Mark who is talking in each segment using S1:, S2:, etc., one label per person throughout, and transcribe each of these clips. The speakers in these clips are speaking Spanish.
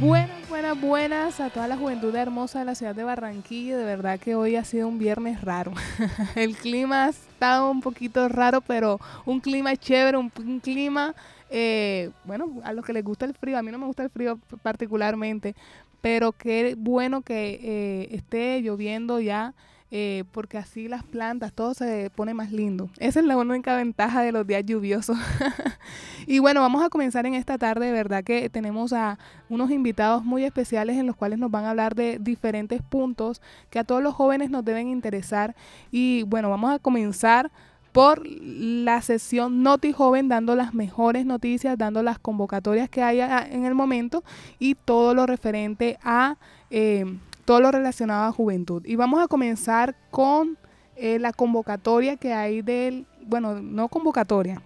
S1: Buenas, buenas, buenas a toda la juventud hermosa de la ciudad de Barranquilla. De verdad que hoy ha sido un viernes raro. El clima ha estado un poquito raro, pero un clima chévere, un, clima, eh, bueno, a los que les gusta el frío. A mí no me gusta el frío particularmente, pero qué bueno que eh, esté lloviendo ya eh, porque así las plantas, todo se pone más lindo. Esa es la única ventaja de los días lluviosos. y bueno, vamos a comenzar en esta tarde, de verdad que tenemos a unos invitados muy especiales en los cuales nos van a hablar de diferentes puntos que a todos los jóvenes nos deben interesar. Y bueno, vamos a comenzar por la sesión Noti Joven, dando las mejores noticias, dando las convocatorias que haya en el momento y todo lo referente a eh, todo lo relacionado a juventud. Y vamos a comenzar con eh, la convocatoria que hay del, bueno, no convocatoria,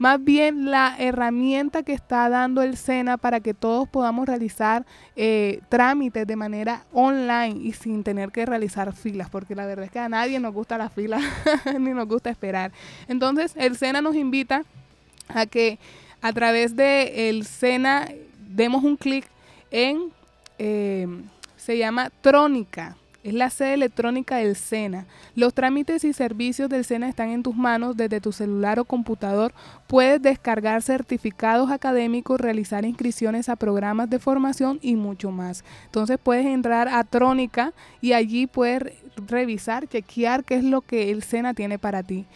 S1: más bien la herramienta que está dando el SENA para que todos podamos realizar eh, trámites de manera online y sin tener que realizar filas, porque la verdad es que a nadie nos gusta la fila ni nos gusta esperar. Entonces, el SENA nos invita a que a través de el SENA demos un clic en... Eh, se llama Trónica. Es la sede electrónica del SENA. Los trámites y servicios del SENA están en tus manos desde tu celular o computador. Puedes descargar certificados académicos, realizar inscripciones a programas de formación y mucho más. Entonces puedes entrar a Trónica y allí puedes revisar, chequear qué es lo que el SENA tiene para ti.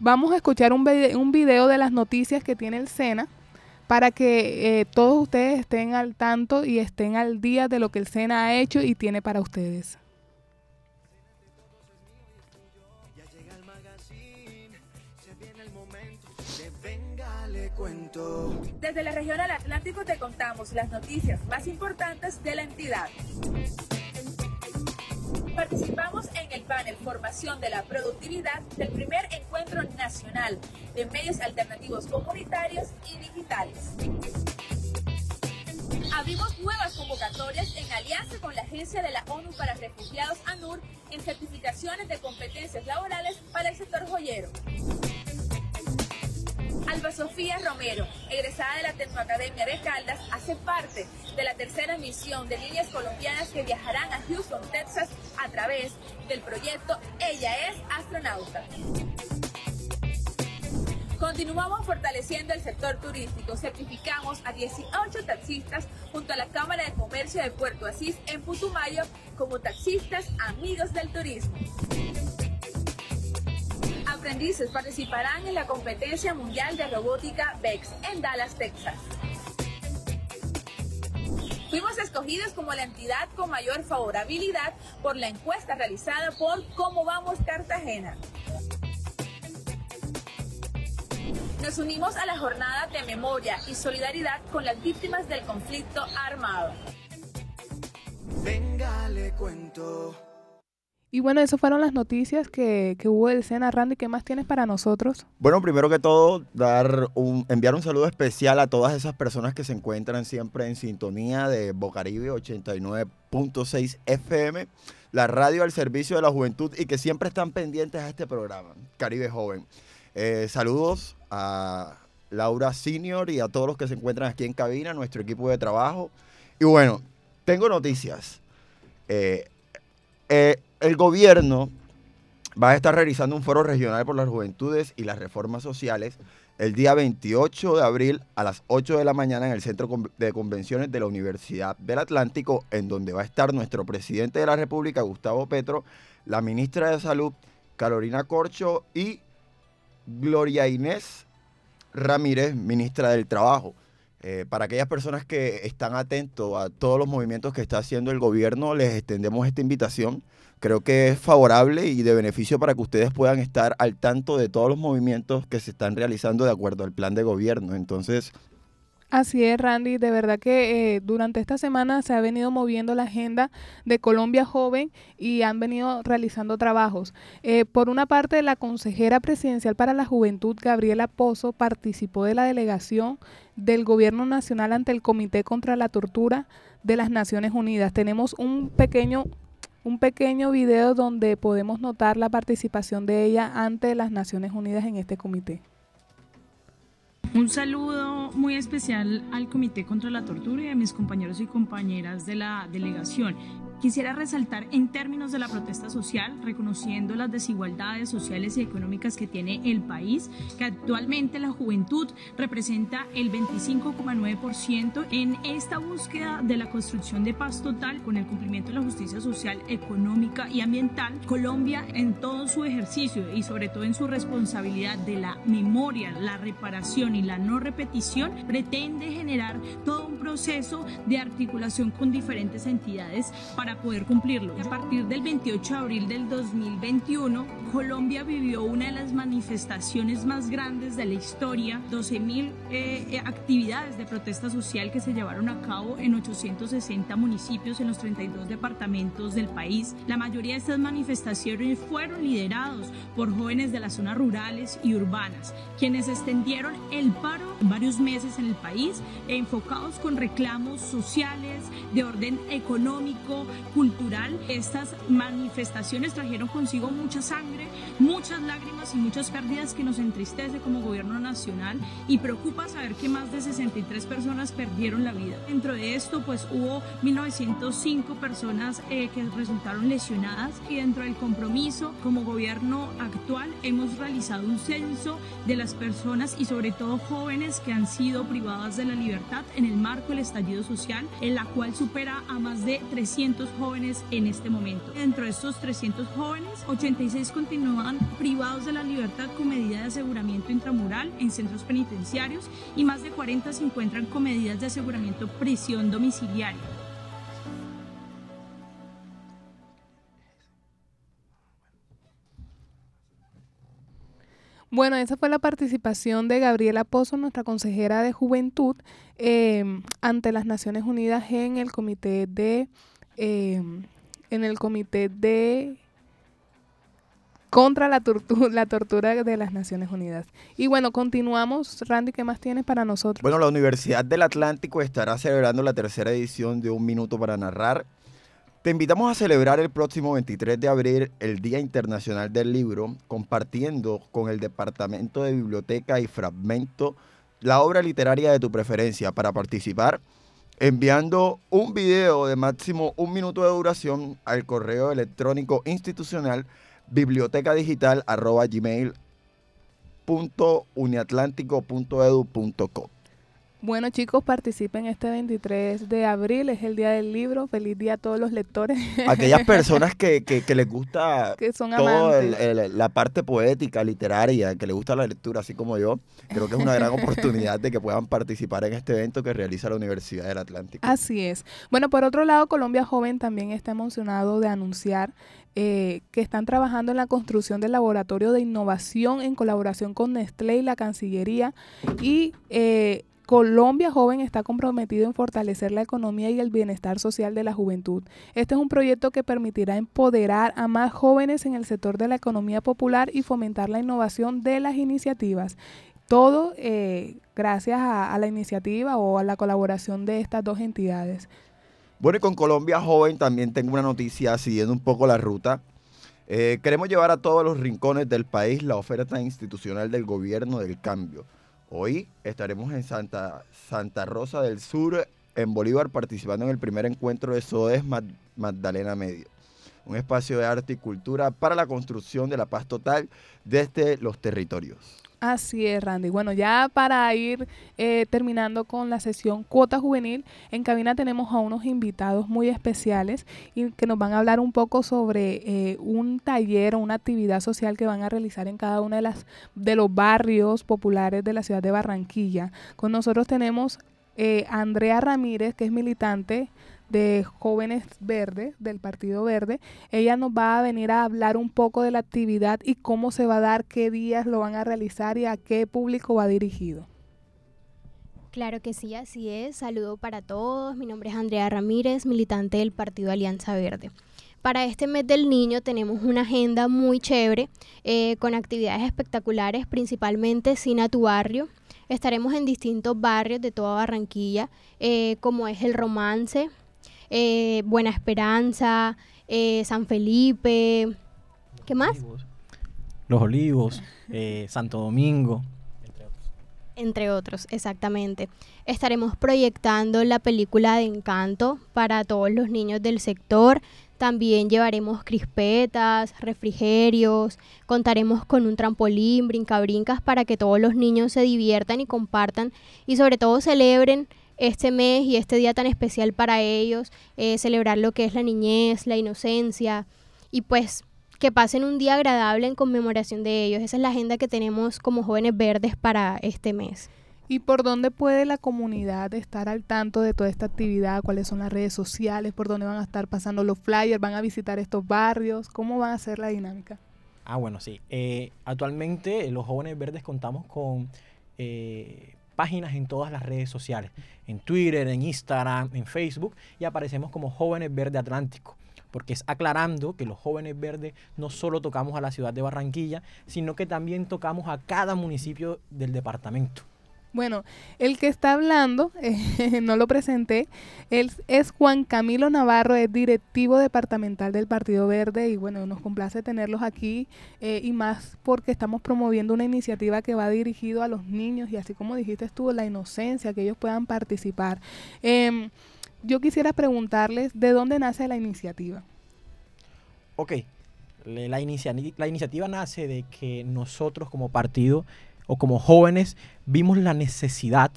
S1: Vamos a escuchar un, video de las noticias que tiene el SENA para que eh, todos ustedes estén al tanto y estén al día de lo que el SENA ha hecho y tiene para ustedes.
S2: Desde la región del Atlántico te contamos las noticias más importantes de la entidad. Participamos en el panel Formación de la Productividad del primer encuentro nacional de medios alternativos comunitarios y digitales. Abrimos nuevas convocatorias en alianza con la Agencia de la ONU para Refugiados ANUR en certificaciones de competencias laborales para el sector joyero. Alba Sofía Romero, egresada de la Tecnoacademia de Caldas, hace parte de la tercera misión de líneas colombianas que viajarán a Houston, Texas, a través del proyecto Ella es astronauta. Continuamos fortaleciendo el sector turístico. Certificamos a 18 taxistas junto a la Cámara de Comercio de Puerto Asís en Putumayo como taxistas amigos del turismo aprendices participarán en la competencia mundial de robótica BEX en Dallas, Texas. Fuimos escogidos como la entidad con mayor favorabilidad por la encuesta realizada por Cómo Vamos Cartagena. Nos unimos a la jornada de memoria y solidaridad con las víctimas del conflicto armado.
S1: Venga, le cuento. Y bueno, esas fueron las noticias que, que hubo del SENA. Randy, ¿qué más tienes para nosotros?
S3: Bueno, primero que todo, dar enviar un saludo especial a todas esas personas que se encuentran siempre en sintonía de Bocaribe 89.6 FM, la radio al servicio de la juventud y que siempre están pendientes a este programa, Caribe Joven. Eh, saludos a Laura Senior y a todos los que se encuentran aquí en cabina, nuestro equipo de trabajo. Y bueno, tengo noticias. Eh, eh, el gobierno va a estar realizando un foro regional por las juventudes y las reformas sociales el día 28 de abril a las 8 de la mañana en el Centro de Convenciones de la Universidad del Atlántico, en donde va a estar nuestro presidente de la República, Gustavo Petro, la ministra de Salud, Carolina Corcho, y Gloria Inés Ramírez, ministra del Trabajo. Eh, para aquellas personas que están atentos a todos los movimientos que está haciendo el gobierno, les extendemos esta invitación creo que es favorable y de beneficio para que ustedes puedan estar al tanto de todos los movimientos que se están realizando de acuerdo al plan de gobierno. Entonces...
S1: Así es, Randy. De verdad que eh, durante esta semana se ha venido moviendo la agenda de Colombia Joven y han venido realizando trabajos. Eh, por una parte, la consejera presidencial para la juventud, Gabriela Pozo, participó de la delegación del Gobierno Nacional ante el Comité contra la Tortura de las Naciones Unidas. Tenemos un pequeño un pequeño video donde podemos notar la participación de ella ante las Naciones Unidas en este comité.
S4: Un saludo muy especial al Comité contra la Tortura y a mis compañeros y compañeras de la delegación. Quisiera resaltar en términos de la protesta social, reconociendo las desigualdades sociales y económicas que tiene el país, que actualmente la juventud representa el 25,9% en esta búsqueda de la construcción de paz total con el cumplimiento de la justicia social, económica y ambiental. Colombia en todo su ejercicio y sobre todo en su responsabilidad de la memoria, la reparación y la no repetición, pretende generar todo un proceso de articulación con diferentes entidades para poder cumplirlo. A partir del 28 de abril del 2021, Colombia vivió una de las manifestaciones más grandes de la historia, 12.000 eh, eh, actividades de protesta social que se llevaron a cabo en 860 municipios en los 32 departamentos del país. La mayoría de estas manifestaciones fueron liderados por jóvenes de las zonas rurales y urbanas, quienes extendieron el paro varios meses en el país, enfocados con reclamos sociales, de orden económico, cultural. Estas manifestaciones trajeron consigo mucha sangre, muchas lágrimas y muchas pérdidas que nos entristece como gobierno nacional y preocupa saber que más de 63 personas perdieron la vida. Dentro de esto, pues hubo 1905 personas eh, que resultaron lesionadas y dentro del compromiso como gobierno actual hemos realizado un censo de las personas y sobre todo jóvenes que han sido privadas de la libertad en el marco del estallido social, en la cual supera a más de 300 jóvenes en este momento. Dentro de estos 300 jóvenes, 86 continúan privados de la libertad con medida de aseguramiento intramural en centros penitenciarios y más de 40 se encuentran con medidas de aseguramiento prisión domiciliaria.
S1: Bueno, esa fue la participación de Gabriela Pozo, nuestra consejera de Juventud, eh, ante las Naciones Unidas en el Comité de eh, en el Comité de contra la, tortura, la tortura de las Naciones Unidas. Y bueno, continuamos. Randy, ¿qué más tienes para nosotros?
S3: Bueno, la Universidad del Atlántico estará celebrando la tercera edición de Un Minuto para Narrar. Te invitamos a celebrar el próximo 23 de abril el Día Internacional del Libro, compartiendo con el Departamento de Biblioteca y Fragmento la obra literaria de tu preferencia. Para participar, enviando un video de máximo un minuto de duración al correo electrónico institucional bibliotecadigital.uniatlántico.edu.co.
S1: Bueno chicos, participen este 23 de abril, es el Día del Libro. Feliz día a todos los lectores.
S3: Aquellas personas que, que, les gusta
S1: que son
S3: la parte poética, literaria, que les gusta la lectura, así como yo, creo que es una gran oportunidad de que puedan participar en este evento que realiza la Universidad del Atlántico.
S1: Así es. Bueno, por otro lado, Colombia Joven también está emocionado de anunciar eh, que están trabajando en la construcción del laboratorio de innovación en colaboración con Nestlé y la Cancillería y eh, Colombia Joven está comprometido en fortalecer la economía y el bienestar social de la juventud. Este es un proyecto que permitirá empoderar a más jóvenes en el sector de la economía popular y fomentar la innovación de las iniciativas. Todo eh, gracias a, la iniciativa o a la colaboración de estas dos entidades.
S3: Bueno, y con Colombia Joven también tengo una noticia siguiendo un poco la ruta. Eh, queremos llevar a todos los rincones del país la oferta institucional del gobierno del cambio Hoy estaremos en Santa, Santa Rosa del Sur, en Bolívar, participando en el primer encuentro de SODES Magdalena Medio, un espacio de arte y cultura para la construcción de la paz total desde los territorios.
S1: Así es, Randy. Bueno, ya para ir eh, terminando con la sesión Cuota Juvenil, en cabina tenemos a unos invitados muy especiales y que nos van a hablar un poco sobre eh, un taller o una actividad social que van a realizar en cada uno de, las, de los barrios populares de la ciudad de Barranquilla. Con nosotros tenemos eh, Andrea Ramírez, que es militante de Jóvenes Verdes, del Partido Verde. Ella nos va a venir a hablar un poco de la actividad y cómo se va a dar, qué días lo van a realizar y a qué público va dirigido.
S5: Claro que sí, así es. Saludo para todos. Mi nombre es Andrea Ramírez, militante del Partido Alianza Verde. Para este mes del niño tenemos una agenda muy chévere eh, con actividades espectaculares, principalmente Sin a tu barrio. Estaremos en distintos barrios de toda Barranquilla, eh, como es el Romance, eh, Buena Esperanza, eh, San Felipe, ¿qué más?
S6: Los Olivos, eh, Santo Domingo,
S5: Entre otros, exactamente. Estaremos proyectando la película de Encanto para todos los niños del sector. También llevaremos crispetas, refrigerios, contaremos con un trampolín, brincabrincas para que todos los niños se diviertan y compartan y sobre todo celebren este mes y este día tan especial para ellos, eh, celebrar lo que es la niñez, la inocencia y pues que pasen un día agradable en conmemoración de ellos. Esa es la agenda que tenemos como jóvenes verdes para este mes.
S1: ¿Y por dónde puede la comunidad estar al tanto de toda esta actividad? ¿Cuáles son las redes sociales? ¿Por dónde van a estar pasando los flyers? ¿Van a visitar estos barrios? ¿Cómo va a ser la dinámica?
S6: Ah, bueno, sí. Eh, actualmente los jóvenes verdes contamos con eh, páginas en todas las redes sociales. En Twitter, en Instagram, en Facebook. Y aparecemos como Jóvenes Verde Atlántico porque es aclarando que los jóvenes verdes no solo tocamos a la ciudad de Barranquilla, sino que también tocamos a cada municipio del departamento.
S1: Bueno, el que está hablando, eh, no lo presenté, él es Juan Camilo Navarro, es directivo departamental del Partido Verde y bueno, nos complace tenerlos aquí eh, y más porque estamos promoviendo una iniciativa que va dirigido a los niños y así como dijiste tú, la inocencia, que ellos puedan participar. Em, yo quisiera preguntarles de dónde nace la iniciativa.
S6: Ok, la, la iniciativa nace de que nosotros como partido o como jóvenes vimos la necesidad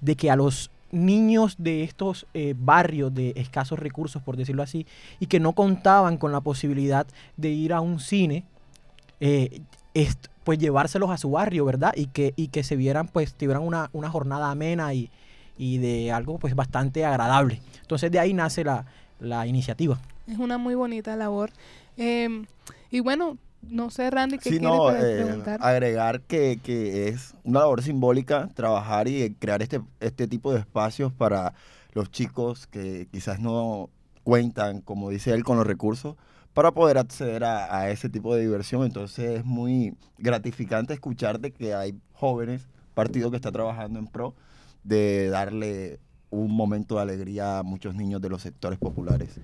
S6: de que a los niños de estos eh, barrios de escasos recursos, por decirlo así, y que no contaban con la posibilidad de ir a un cine, eh, pues llevárselos a su barrio, ¿verdad? Y que, y que se vieran, pues, tuvieran una, una jornada amena y, y, de algo, pues, bastante agradable. Entonces, de ahí nace la, la iniciativa.
S1: Es una muy bonita labor. Em, y bueno, no sé, Randy, ¿qué
S3: sí,
S1: quieres
S3: no, eh,
S1: preguntar?
S3: agregar que, que es una labor simbólica trabajar y crear este, este tipo de espacios para los chicos que quizás no cuentan, como dice él, con los recursos para poder acceder a, a ese tipo de diversión. Entonces es muy gratificante escuchar de que hay jóvenes, partido que está trabajando en pro, de darle un momento de alegría a muchos niños de los sectores populares.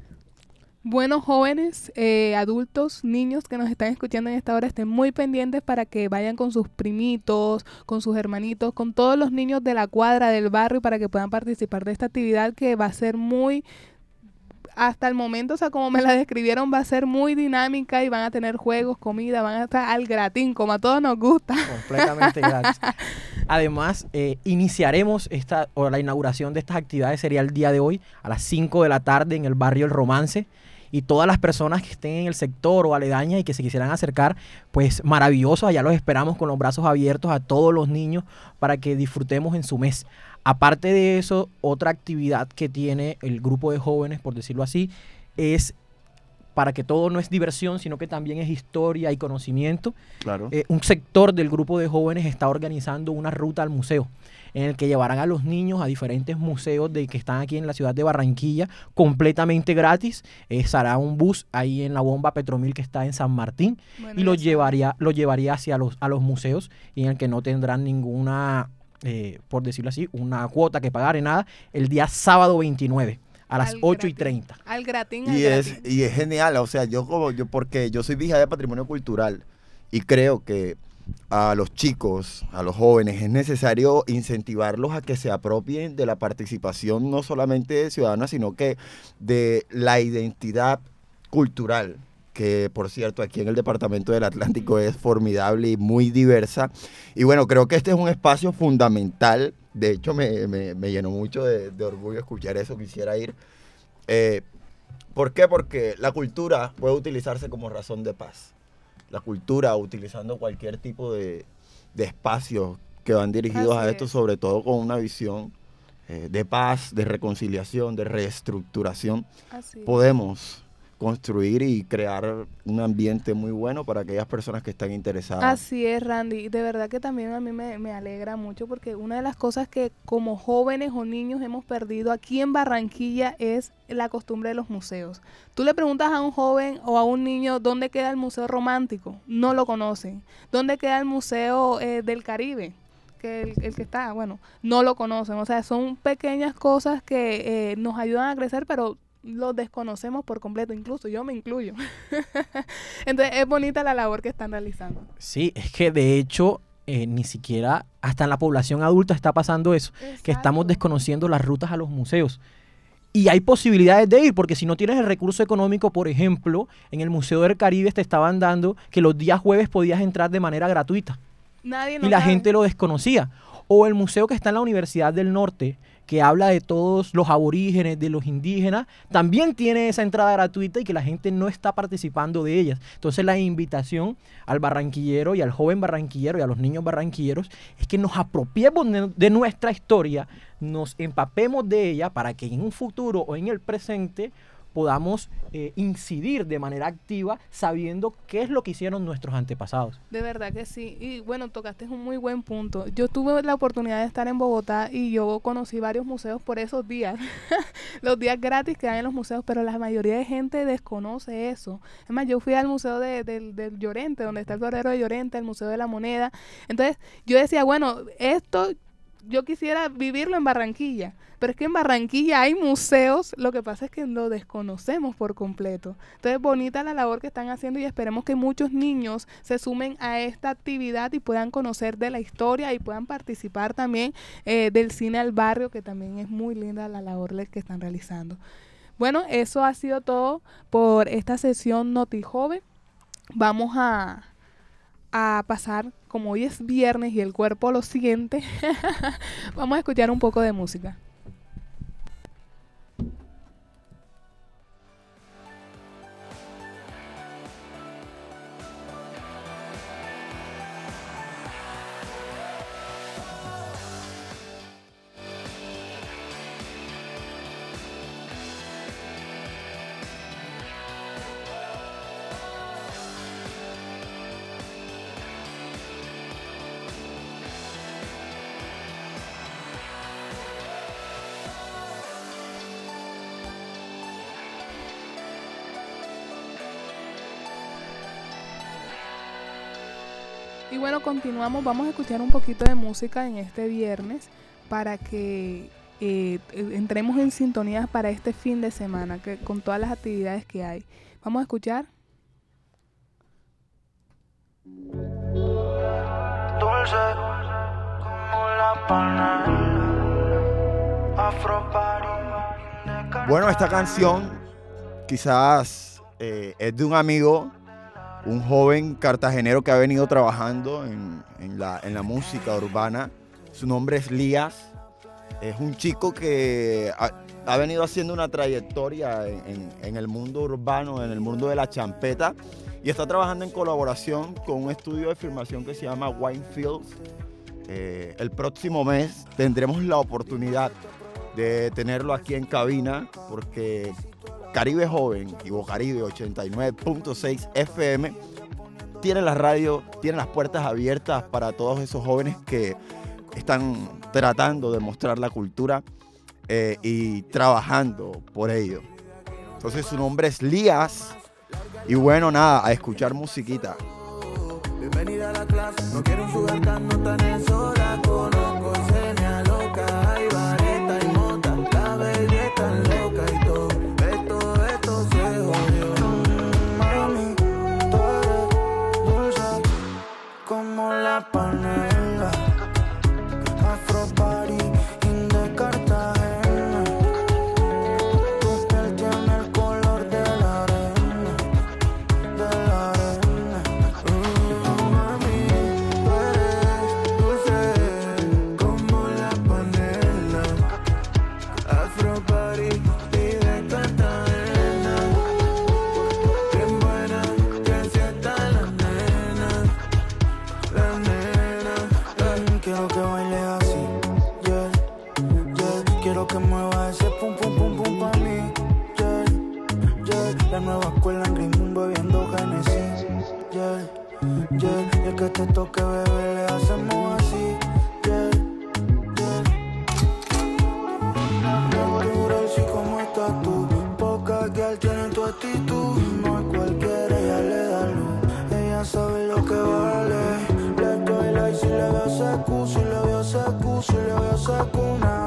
S1: Buenos jóvenes, eh, adultos, niños que nos están escuchando en esta hora, estén muy pendientes para que vayan con sus primitos, con sus hermanitos, con todos los niños de la cuadra, del barrio, para que puedan participar de esta actividad que va a ser muy, hasta el momento, o sea, como me la describieron, va a ser muy dinámica y van a tener juegos, comida, van a estar al gratín, como a todos nos gusta.
S6: completamente gratis. Además, eh, iniciaremos esta, o la inauguración de estas actividades sería el día de hoy, a las 5 de la tarde en el barrio El Romance. Y todas las personas que estén en el sector o aledaña y que se quisieran acercar, pues maravilloso, allá los esperamos con los brazos abiertos a todos los niños para que disfrutemos en su mes. Aparte de eso, otra actividad que tiene el grupo de jóvenes, por decirlo así, es para que todo no es diversión, sino que también es historia y conocimiento.
S3: Claro.
S6: Eh, un sector del grupo de jóvenes está organizando una ruta al museo en el que llevarán a los niños a diferentes museos de que están aquí en la ciudad de Barranquilla completamente gratis. Eh, será un bus ahí en la bomba Petromil que está en San Martín
S1: Bueno,
S6: y lo
S1: ya saben.
S6: llevaría, lo llevaría hacia los, a los museos y en el que no tendrán ninguna, eh, por decirlo así, una cuota que pagar en nada el día sábado 29 a las
S1: Al
S6: 8 y
S1: gratín.
S6: 30.
S1: Al gratín, al
S3: Y es, y es genial, o sea, yo como yo porque yo soy vigía de patrimonio cultural y creo que a los chicos, a los jóvenes, es necesario incentivarlos a que se apropien de la participación no solamente ciudadana, sino que de la identidad cultural, que por cierto aquí en el Departamento del Atlántico es formidable y muy diversa. Y bueno, creo que este es un espacio fundamental. De hecho, me, me- llenó mucho de, de orgullo escuchar eso, quisiera ir. Eh, ¿Por qué? Porque la cultura puede utilizarse como razón de paz. La cultura, utilizando cualquier tipo de, de espacios que van dirigidos
S1: Así
S3: a esto,
S1: es.
S3: sobre todo con una visión eh, de paz, de reconciliación, de reestructuración,
S1: Así
S3: podemos construir y crear un ambiente muy bueno para aquellas personas que están interesadas.
S1: Así es, Randy. De verdad que también a mí me, me alegra mucho porque una de las cosas que como jóvenes o niños hemos perdido aquí en Barranquilla es la costumbre de los museos. Tú le preguntas a un joven o a un niño dónde queda el Museo Romántico, no lo conocen. ¿Dónde queda el Museo eh, del Caribe? Que el, que está, bueno, no lo conocen. O sea, son pequeñas cosas que eh, nos ayudan a crecer, pero los desconocemos por completo, incluso yo me incluyo. Entonces es bonita la labor que están realizando.
S6: Sí, es que de hecho eh, ni siquiera hasta en la población adulta está pasando eso, que estamos desconociendo las rutas a los museos. Y hay posibilidades de ir, porque si no tienes el recurso económico, por ejemplo, en el Museo del Caribe te estaban dando que los días jueves podías entrar de manera gratuita
S1: Nadie no
S6: y la
S1: sabe.
S6: gente lo desconocía. O el museo que está en la Universidad del Norte, que habla de todos los aborígenes, de los indígenas, también tiene esa entrada gratuita y que la gente no está participando de ellas. Entonces la invitación al barranquillero y al joven barranquillero y a los niños barranquilleros es que nos apropiemos de, nuestra historia, nos empapemos de ella para que en un futuro o en el presente podamos eh, incidir de manera activa sabiendo qué es lo que hicieron nuestros antepasados.
S1: De verdad que sí. Y bueno, tocaste un muy buen punto. Yo tuve la oportunidad de estar en Bogotá y yo conocí varios museos por esos días. los días gratis que dan en los museos, pero la mayoría de gente desconoce eso. Es más, yo fui al museo de- del, del Llorente, donde está el florero de Llorente, el Museo de la Moneda. Entonces, yo decía, bueno, esto yo quisiera vivirlo en Barranquilla, pero es que en Barranquilla hay museos, lo que pasa es que lo desconocemos por completo. Entonces, bonita la labor que están haciendo y esperemos que muchos niños se sumen a esta actividad y puedan conocer de la historia y puedan participar también eh, del cine al barrio, que también es muy linda la labor que están realizando. Bueno, eso ha sido todo por esta sesión Noti Joven. Vamos a, a pasar, como hoy es viernes y el cuerpo lo siente, vamos a escuchar un poco de música. Continuamos, vamos a escuchar un poquito de música en este viernes para que eh, eh, entremos en sintonía para este fin de semana, que, con todas las actividades que hay. Vamos a escuchar.
S7: dulce como la panela. Afro party de
S3: Bueno, esta canción quizás eh, es de un amigo, un joven cartagenero que ha venido trabajando en, la, música urbana. Su nombre es Lías. Es un chico que ha, venido haciendo una trayectoria en el mundo urbano, en el mundo de la champeta, y está trabajando en colaboración con un estudio de filmación que se llama Winefields. Eh, el próximo mes tendremos la oportunidad de tenerlo aquí en cabina porque Caribe Joven y Bocaribe 89.6 FM tiene la radio, tiene las puertas abiertas para todos esos jóvenes que están tratando de mostrar la cultura eh, y trabajando por ello. Entonces su nombre es Lías y bueno, nada, a escuchar musiquita.
S7: Bienvenida a la clase, no quiero tan no tan sola Conozco que te toque bebé le hacemos así. Yeah, yeah. Natural, sí, como estás tú. Poca que tiene tu actitud. No es cualquiera, ella le da luz. Ella sabe lo que vale. Le doy like si le veo secu, si le veo secu, si le veo secu. Nadie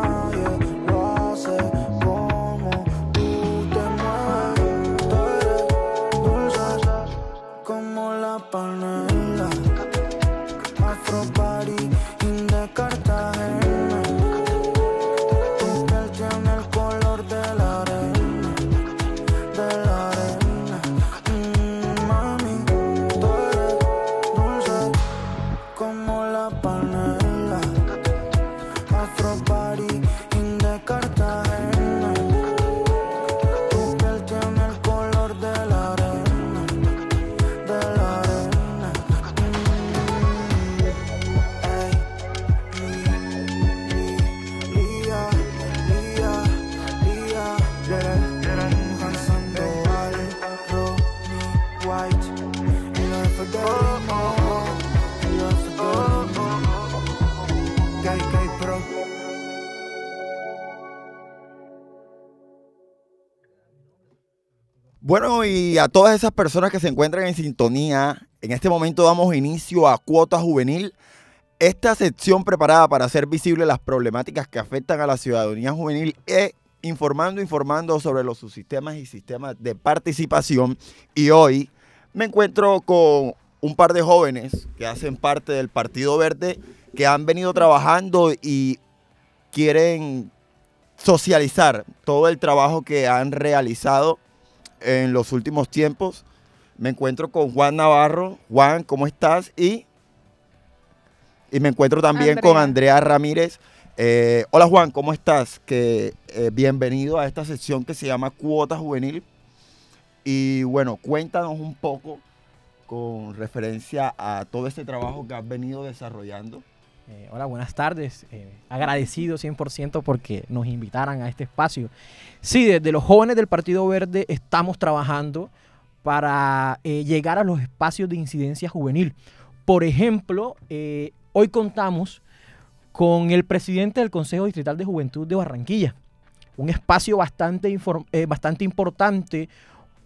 S3: Bueno, y a todas esas personas que se encuentran en sintonía, en este momento damos inicio a Cuota Juvenil, esta sección preparada para hacer visibles las problemáticas que afectan a la ciudadanía juvenil e informando, informando sobre los subsistemas y sistemas de participación. Y hoy me encuentro con un par de jóvenes que hacen parte del Partido Verde, que han venido trabajando y quieren socializar todo el trabajo que han realizado en los últimos tiempos. Me encuentro con Juan Navarro. Juan, ¿cómo estás? Y, y me encuentro también con Andrea Ramírez. Eh, hola Juan, ¿cómo estás? Que, eh, bienvenido a esta sección que se llama Cuota Juvenil. Y bueno, cuéntanos un poco con referencia a todo este trabajo que has venido desarrollando.
S6: Eh, hola, buenas tardes. Eh, agradecido 100% porque nos invitaran a este espacio. Sí, desde los jóvenes del Partido Verde estamos trabajando para eh, llegar a los espacios de incidencia juvenil. Por ejemplo, eh, hoy contamos con el presidente del Consejo Distrital de Juventud de Barranquilla. Un espacio bastante, bastante importante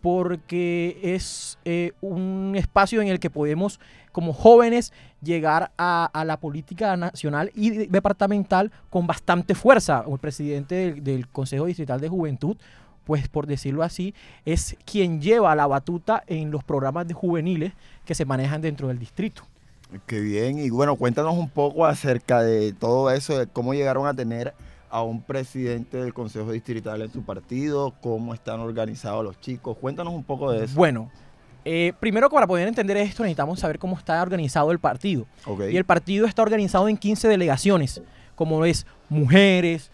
S6: porque es eh, un espacio en el que podemos, como jóvenes, llegar a, la política nacional y de- departamental con bastante fuerza. El presidente del, del Consejo Distrital de Juventud, pues por decirlo así, es quien lleva la batuta en los programas de juveniles que se manejan dentro del distrito.
S3: Qué bien. Y bueno, cuéntanos un poco acerca de todo eso, de cómo llegaron a tener a un presidente del Consejo Distrital en su partido, cómo están organizados los chicos. Cuéntanos un poco de eso.
S6: Bueno, eh, primero para poder entender esto necesitamos saber cómo está organizado el partido. Y el partido está organizado en 15 delegaciones, como es mujeres,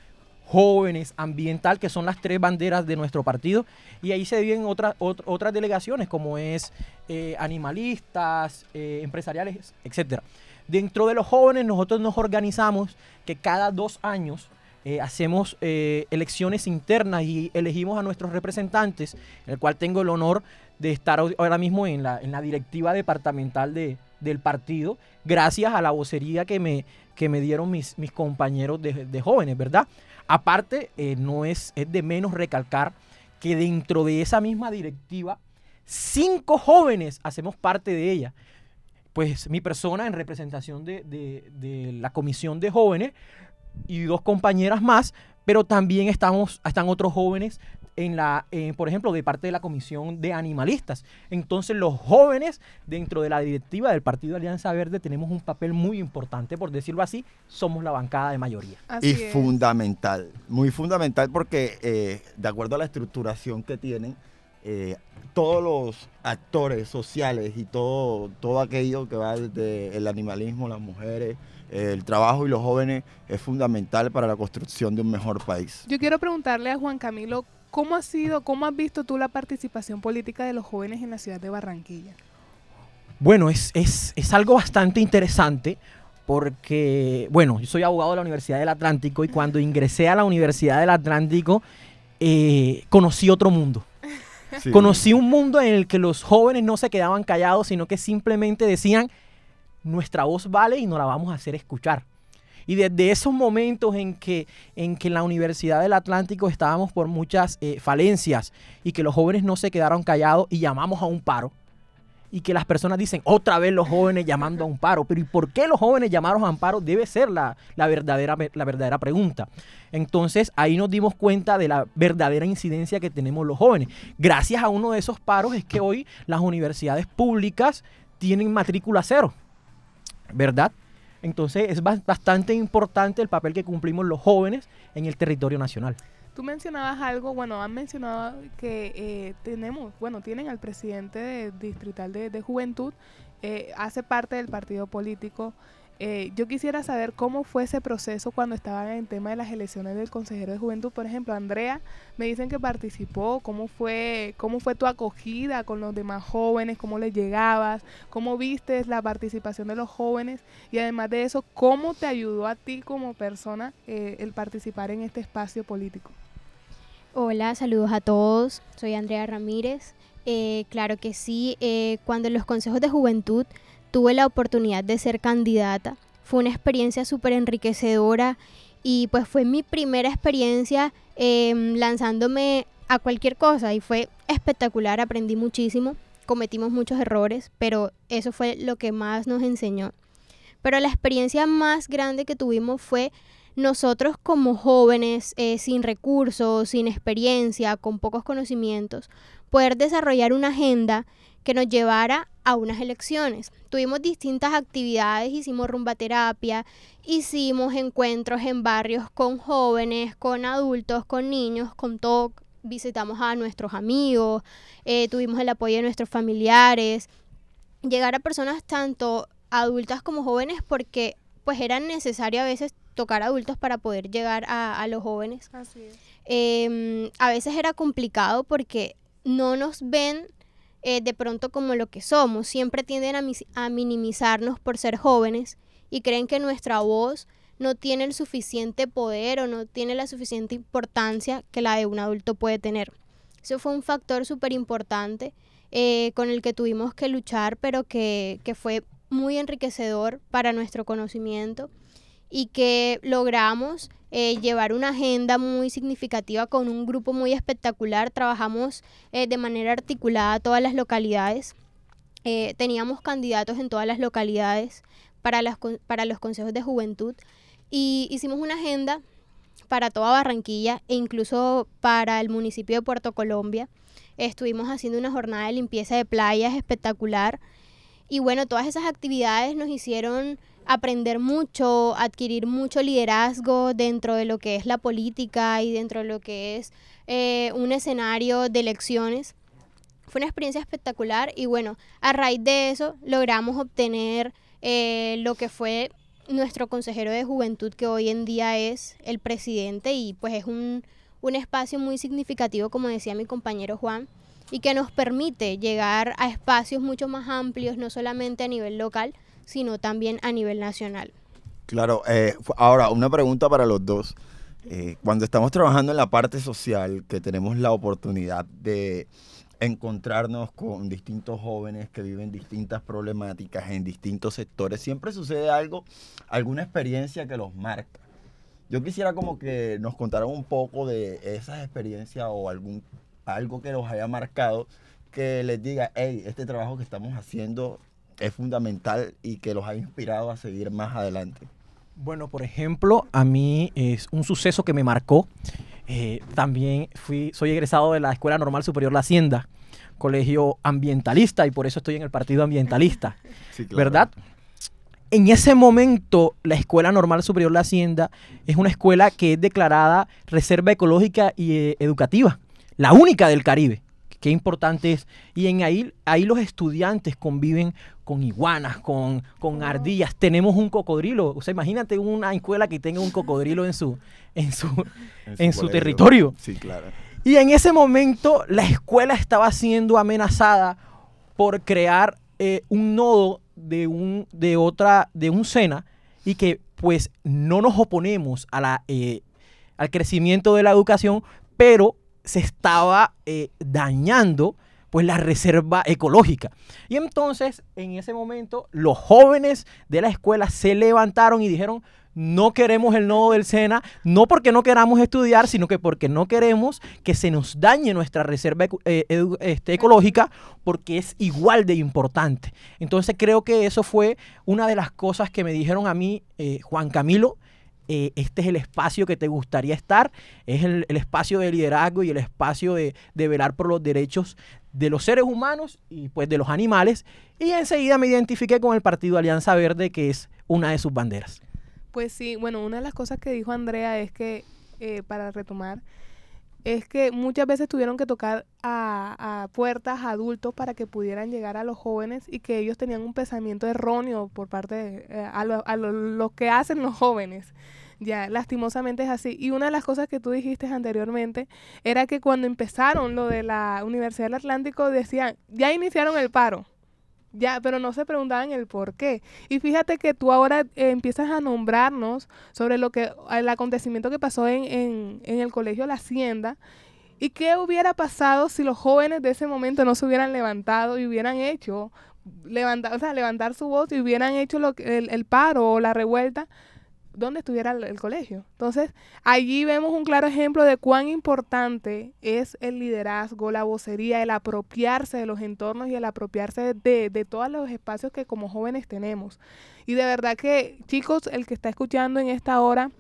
S6: jóvenes, ambiental, que son las tres banderas de nuestro partido. Y ahí se ot- otras delegaciones, como es eh, animalistas, eh, empresariales, etc. Dentro de los jóvenes, nosotros nos organizamos que cada dos años eh, hacemos eh, elecciones internas y elegimos a nuestros representantes, el cual tengo el honor de estar ahora mismo en la, en la directiva departamental de, del partido, gracias a la vocería que me, que me dieron mis, mis compañeros de, de jóvenes, ¿verdad? Aparte, eh, no es, es de menos recalcar que dentro de esa misma directiva, cinco jóvenes hacemos parte de ella. Pues mi persona en representación de, de- de la comisión de jóvenes y dos compañeras más, pero también estamos, están otros jóvenes en la, eh, por ejemplo, de parte de la comisión de animalistas. Entonces los jóvenes dentro de la directiva del Partido Alianza Verde tenemos un papel muy importante, por decirlo así, somos la bancada de mayoría.
S1: Así
S3: y
S1: es.
S3: fundamental, muy fundamental porque eh, de acuerdo a la estructuración que tienen, eh, todos los actores sociales y todo, todo aquello que va desde el animalismo, las mujeres, el trabajo y los jóvenes es fundamental para la construcción de un mejor país.
S1: Yo quiero preguntarle a Juan Camilo, ¿cómo ha sido, cómo has visto tú la participación política de los jóvenes en la ciudad de Barranquilla?
S6: Bueno, es, es, es algo bastante interesante porque, bueno, yo soy abogado de la Universidad del Atlántico y cuando ingresé a la Universidad del Atlántico eh, conocí otro mundo.
S3: Sí.
S6: Conocí un mundo en el que los jóvenes no se quedaban callados, sino que simplemente decían, nuestra voz vale y nos la vamos a hacer escuchar. Y desde esos momentos en que, en que la Universidad del Atlántico estábamos por muchas eh, falencias y que los jóvenes no se quedaron callados y llamamos a un paro, y que las personas dicen otra vez los jóvenes llamando a un paro. Pero ¿y por qué los jóvenes llamaron a un paro? Debe ser la, la verdadera, la verdadera pregunta. Entonces ahí nos dimos cuenta de la verdadera incidencia que tenemos los jóvenes. Gracias a uno de esos paros es que hoy las universidades públicas tienen matrícula cero, ¿verdad? Entonces es bas- bastante importante el papel que cumplimos los jóvenes en el territorio nacional.
S1: Tú mencionabas algo, bueno, han mencionado que eh, tenemos, bueno, tienen al presidente de- distrital de, de juventud, eh, hace parte del partido político. Eh, yo quisiera saber cómo fue ese proceso cuando estaban en el tema de las elecciones del consejero de juventud. Por ejemplo, Andrea, me dicen que participó. ¿Cómo fue, cómo fue tu acogida con los demás jóvenes? ¿Cómo les llegabas? ¿Cómo viste la participación de los jóvenes? Y además de eso, ¿cómo te ayudó a ti como persona eh, el participar en este espacio político?
S5: Hola, saludos a todos. Soy Andrea Ramírez. Eh, claro que sí, eh, cuando los consejos de juventud tuve la oportunidad de ser candidata, fue una experiencia súper enriquecedora y pues fue mi primera experiencia em, lanzándome a cualquier cosa y fue espectacular, aprendí muchísimo, cometimos muchos errores, pero eso fue lo que más nos enseñó. Pero la experiencia más grande que tuvimos fue nosotros como jóvenes, eh, sin recursos, sin experiencia, con pocos conocimientos, poder desarrollar una agenda que nos llevara a unas elecciones. Tuvimos distintas actividades, hicimos rumba terapia, hicimos encuentros en barrios con jóvenes, con adultos, con niños, con todo. Visitamos a nuestros amigos, eh, tuvimos el apoyo de nuestros familiares, llegar a personas tanto adultas como jóvenes porque pues era necesario a veces tocar adultos para poder llegar a, los jóvenes.
S1: Así es.
S5: Em, a veces era complicado porque no nos ven eh, de pronto como lo que somos. Siempre tienden a, minimizarnos por ser jóvenes y creen que nuestra voz no tiene el suficiente poder o no tiene la suficiente importancia que la de un adulto puede tener. Eso fue un factor súper importante eh, con el que tuvimos que luchar, pero que, que fue muy enriquecedor para nuestro conocimiento y que logramos eh, llevar una agenda muy significativa con un grupo muy espectacular. Trabajamos eh, de manera articulada todas las localidades. Eh, teníamos candidatos en todas las localidades para, las, para los consejos de juventud y hicimos una agenda para toda Barranquilla e incluso para el municipio de Puerto Colombia. Estuvimos haciendo una jornada de limpieza de playas espectacular y bueno, todas esas actividades nos hicieron aprender mucho, adquirir mucho liderazgo dentro de lo que es la política y dentro de lo que es eh, un escenario de elecciones. Fue una experiencia espectacular y bueno, a raíz de eso logramos obtener eh, lo que fue nuestro consejero de juventud que hoy en día es el presidente y pues es un, un espacio muy significativo como decía mi compañero Juan y que nos permite llegar a espacios mucho más amplios, no solamente a nivel local, sino también a nivel nacional.
S3: Claro, eh, ahora una pregunta para los dos. Eh, cuando estamos trabajando en la parte social, que tenemos la oportunidad de encontrarnos con distintos jóvenes que viven distintas problemáticas en distintos sectores, siempre sucede algo, alguna experiencia que los marca. Yo quisiera como que nos contaran un poco de esas experiencias o algún algo que los haya marcado, que les diga, hey, este trabajo que estamos haciendo es fundamental y que los ha inspirado a seguir más adelante?
S6: Bueno, por ejemplo, a mí es un suceso que me marcó. Eh, también fui, soy egresado de la Escuela Normal Superior La Hacienda, colegio ambientalista, y por eso estoy en el Partido Ambientalista, ¿verdad? En ese momento, la Escuela Normal Superior La Hacienda es una escuela que es declarada Reserva Ecológica y eh, Educativa, la única del Caribe qué importante es. Y en ahí, ahí los estudiantes conviven con iguanas, con, con ardillas. Tenemos un cocodrilo. O sea, imagínate una escuela que tenga un cocodrilo en su, en su, en su, territorio.
S3: Sí, claro.
S6: Y en ese momento la escuela estaba siendo amenazada por crear eh, un nodo de un, de otra, de un SENA y que pues no nos oponemos a la, eh, al crecimiento de la educación, pero se estaba eh, dañando pues la reserva ecológica. Y entonces, en ese momento, los jóvenes de la escuela se levantaron y dijeron, no queremos el nodo del SENA, no porque no queramos estudiar, sino que porque no queremos que se nos dañe nuestra reserva eh, este, ecológica, porque es igual de importante. Entonces creo que eso fue una de las cosas que me dijeron a mí, eh, Juan Camilo, eh, este es el espacio que te gustaría estar, es el, espacio de liderazgo y el espacio de, velar por los derechos de los seres humanos y pues de los animales. Y enseguida me identifiqué con el partido Alianza Verde, que es una de sus banderas.
S1: Pues sí, bueno, una de las cosas que dijo Andrea es que, eh, para retomar, es que muchas veces tuvieron que tocar a, a puertas a adultos para que pudieran llegar a los jóvenes y que ellos tenían un pensamiento erróneo por parte de eh, a, lo, a lo- lo que hacen los jóvenes. Ya, lastimosamente es así. Y una de las cosas que tú dijiste anteriormente era que cuando empezaron lo de la Universidad del Atlántico decían, ya iniciaron el paro. Ya, pero no se preguntaban el por qué. Y fíjate que tú ahora eh, empiezas a nombrarnos sobre lo que el acontecimiento que pasó en, en, en el colegio La Hacienda y qué hubiera pasado si los jóvenes de ese momento no se hubieran levantado y hubieran hecho levantar, o sea, levantar su voz y hubieran hecho lo el, el paro o la revuelta donde estuviera el, el colegio. Entonces, allí vemos un claro ejemplo de cuán importante es el liderazgo, la vocería, el apropiarse de los entornos y el apropiarse de, de todos los espacios que como jóvenes tenemos. Y de verdad que, chicos, el que está escuchando en esta hora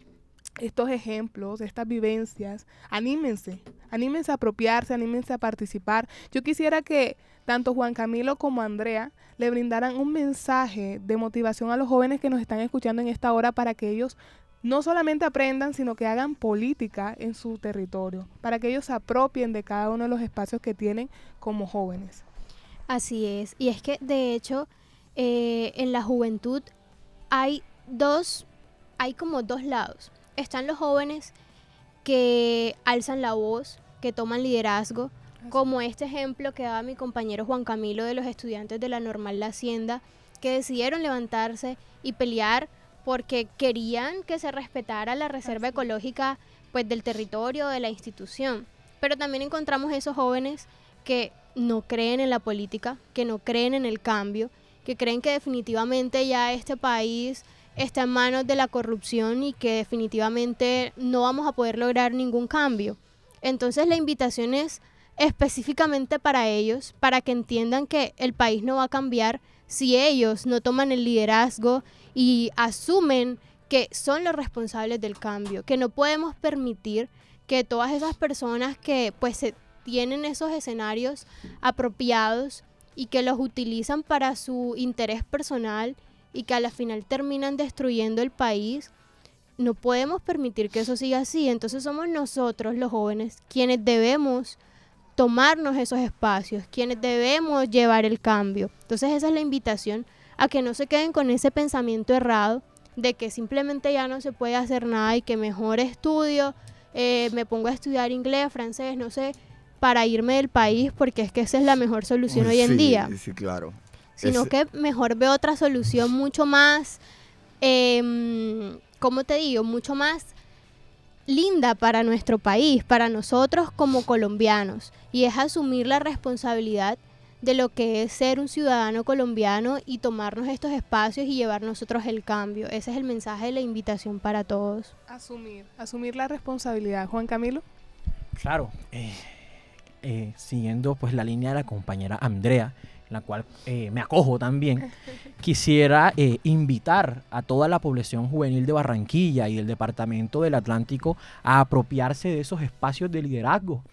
S1: estos ejemplos, estas vivencias, anímense, anímense a apropiarse, anímense a participar. Yo quisiera que tanto Juan Camilo como Andrea le brindaran un mensaje de motivación a los jóvenes que nos están escuchando en esta hora para que ellos no solamente aprendan, sino que hagan política en su territorio, para que ellos se apropien de cada uno de los espacios que tienen como jóvenes.
S5: Así es. Y es que, de hecho, eh, en la juventud hay dos, hay como dos lados. Están los jóvenes que alzan la voz, que toman liderazgo, como este ejemplo que daba mi compañero Juan Camilo de los estudiantes de la Normal La Hacienda, que decidieron levantarse y pelear porque querían que se respetara la reserva
S1: Así.
S5: ecológica pues del territorio de la institución. Pero también encontramos esos jóvenes que no creen en la política, que no creen en el cambio, que creen que definitivamente ya este país está en manos de la corrupción y que definitivamente no vamos a poder lograr ningún cambio. Entonces la invitación es específicamente para ellos, para que entiendan que el país no va a cambiar si ellos no toman el liderazgo y asumen que son los responsables del cambio, que no podemos permitir que todas esas personas que pues se tienen esos escenarios apropiados y que los utilizan para su interés personal y que a la final terminan destruyendo el país, no podemos permitir que eso siga así. Entonces somos nosotros los jóvenes quienes debemos tomarnos esos espacios, quienes debemos llevar el cambio. Entonces esa es la invitación a que no se queden con ese pensamiento errado de que simplemente ya no se puede hacer nada y que mejor estudio, eh, me pongo a estudiar inglés, francés, no sé, para irme del país porque es que esa es la mejor solución hoy en día
S3: Sí, claro.
S5: Sino
S3: Es-
S5: que mejor veo otra solución mucho más, eh, ¿cómo te digo? Mucho más linda para nuestro país, para nosotros como colombianos, y es asumir la responsabilidad de lo que es ser un ciudadano colombiano y tomarnos estos espacios y llevar nosotros el cambio. Ese es el mensaje de la invitación para todos.
S1: Asumir, asumir la responsabilidad. Juan Camilo.
S6: Claro, eh, eh, siguiendo pues la línea de la compañera Andrea, la cual eh, me acojo también, quisiera eh, invitar a toda la población juvenil de Barranquilla y del Departamento del Atlántico a apropiarse de esos espacios de liderazgo.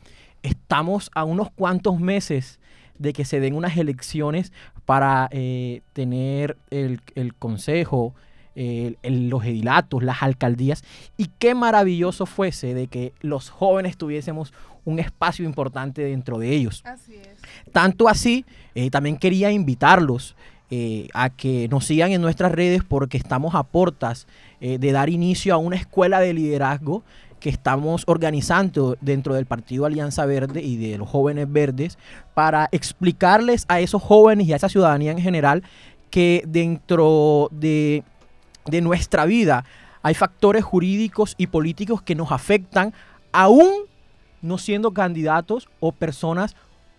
S6: Estamos a unos cuantos meses de que se den unas elecciones para eh, tener el, el consejo, el- el- los edilatos, las alcaldías, y qué maravilloso fuese de que los jóvenes tuviésemos un espacio importante dentro de ellos.
S1: Así es.
S6: Tanto así, eh, también quería invitarlos eh, a que nos sigan en nuestras redes porque estamos a portas eh, de dar inicio a una escuela de liderazgo que estamos organizando dentro del Partido Alianza Verde y de los jóvenes verdes para explicarles a esos jóvenes y a esa ciudadanía en general que dentro de, de nuestra vida hay factores jurídicos y políticos que nos afectan aún no siendo candidatos o personas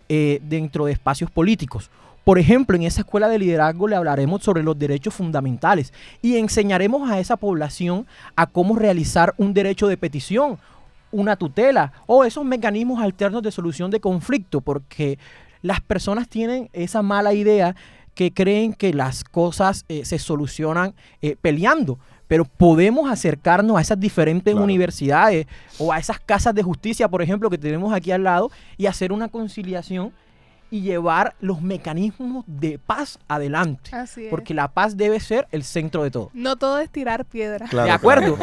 S6: eh, dentro de espacios políticos. Por ejemplo, en esa escuela de liderazgo le hablaremos sobre los derechos fundamentales y enseñaremos a esa población a cómo realizar un derecho de petición, una tutela o esos mecanismos alternos de solución de conflicto, porque las personas tienen esa mala idea que creen que las cosas eh, se solucionan eh, peleando, pero podemos acercarnos a esas diferentes
S3: Claro.
S6: universidades o a esas casas de justicia, por ejemplo, que tenemos aquí al lado y hacer una conciliación y llevar los mecanismos de paz adelante.
S1: Así es.
S6: Porque la paz debe ser el centro de todo.
S1: No todo es tirar piedra.
S3: Claro,
S6: de acuerdo.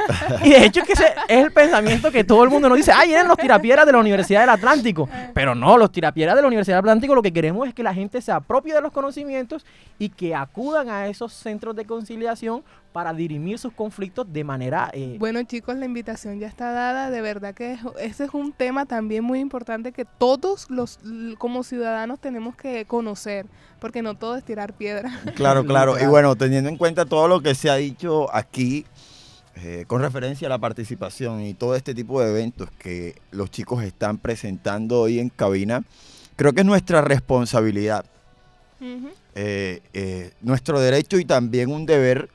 S6: y de hecho es que ese es el pensamiento que todo el mundo nos dice, ay, vienen los tirapiedras de la Universidad del Atlántico. Pero no, los tirapiedras de la Universidad del Atlántico lo que queremos es que la gente se apropie de los conocimientos y que acudan a esos centros de conciliación para dirimir sus conflictos de manera... eh,
S1: Bueno chicos, la invitación ya está dada. De verdad que es- ese es un tema también muy importante que todos los como ciudadanos tenemos que conocer, porque no todo es tirar piedra.
S3: Claro, claro. Y bueno, teniendo en cuenta todo lo que se ha dicho aquí eh, con referencia a la participación y todo este tipo de eventos que los chicos están presentando hoy en cabina, creo que es nuestra responsabilidad, eh, eh, nuestro derecho y también un deber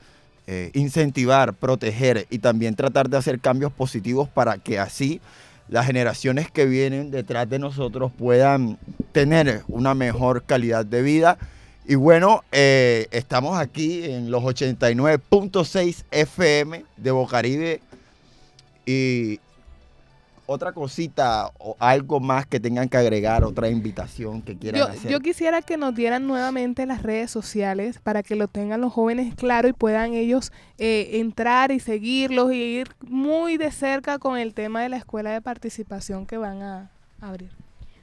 S3: eh, incentivar, proteger y también tratar de hacer cambios positivos para que así las generaciones que vienen detrás de nosotros puedan tener una mejor calidad de vida. Y bueno, eh, estamos aquí en los 89.6 FM de Bocaribe. Y otra cosita o algo más que tengan que agregar, otra invitación que quieran
S1: Yo,
S3: hacer.
S1: yo quisiera que nos dieran nuevamente las redes sociales para que lo tengan los jóvenes claro y puedan ellos eh, entrar y seguirlos y ir muy de cerca con el tema de la escuela de participación que van a abrir.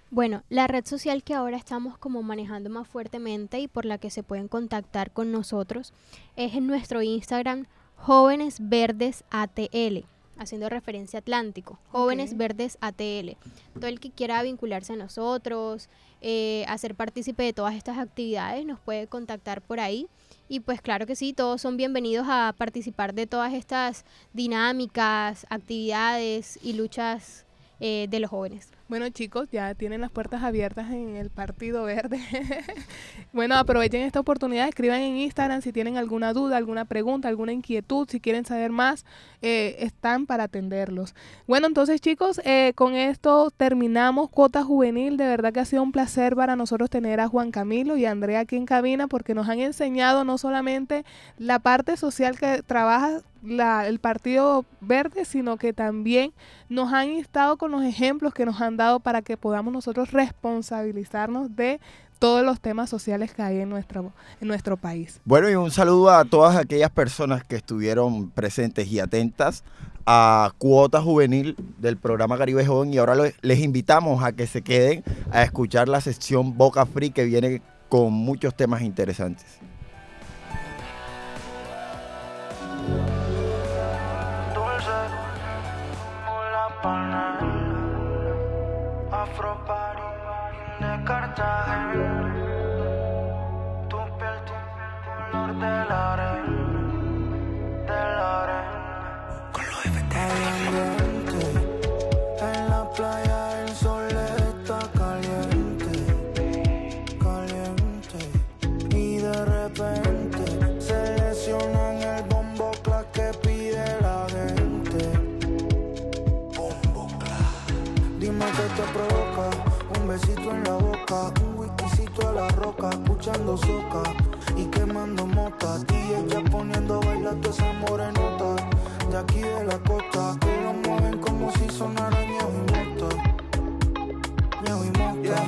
S5: Bueno, la red social que ahora estamos como manejando más fuertemente y por la que se pueden contactar con nosotros es en nuestro Instagram Jóvenes Verdes ATL, haciendo referencia a Atlántico, Jóvenes. Verdes ATL. Todo el que quiera vincularse a nosotros, eh, hacer partícipe de todas estas actividades, nos puede contactar por ahí. Y pues claro que sí, todos son bienvenidos a participar de todas estas dinámicas, actividades y luchas eh, de los jóvenes.
S1: Bueno chicos, ya tienen las puertas abiertas en el Partido Verde. bueno, aprovechen esta oportunidad, escriban en Instagram si tienen alguna duda, alguna pregunta, alguna inquietud, si quieren saber más, eh, están para atenderlos. Bueno, entonces chicos, eh, con esto terminamos Cuota Juvenil. De verdad que ha sido un placer para nosotros tener a Juan Camilo y Andrea aquí en cabina porque nos han enseñado no solamente la parte social que trabaja el Partido Verde, sino que también nos han estado con los ejemplos que nos han dado para que podamos nosotros responsabilizarnos de todos los temas sociales que hay en nuestro, en nuestro país.
S3: Bueno, y un saludo a todas aquellas personas que estuvieron presentes y atentas a Cuota Juvenil del programa Caribe Joven y ahora les invitamos a que se queden a escuchar la sección Boca Free que viene con muchos temas interesantes.
S7: dulce Cartagena. Tu piel el color de la soca y quemando mota. Y ella poniendo a bailar toda esa morenota de aquí de la costa que lo mueven como si sonara ñeo y mota. Ñeo y mota.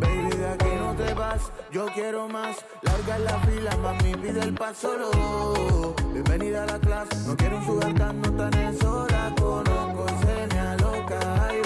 S7: Baby, de aquí no te vas, yo quiero más. Larga la fila, mami, pide el paso. Bienvenida a la clase, no quiero un sugar tan, no tan es hora. Conozco seña loca, hay vareta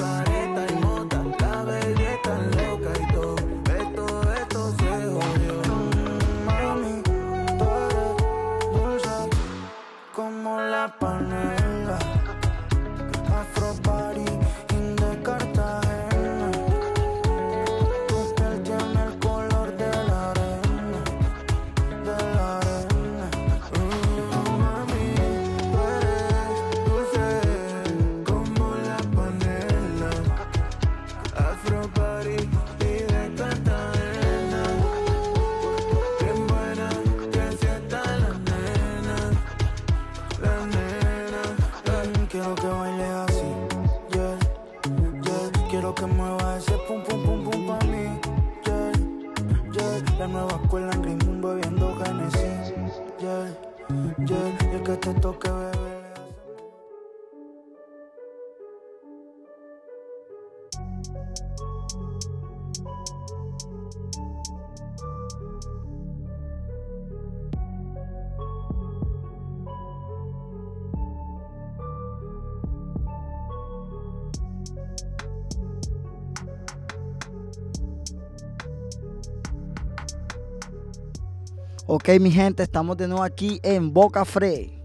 S8: Ok, mi gente, estamos de nuevo aquí en Boca Free.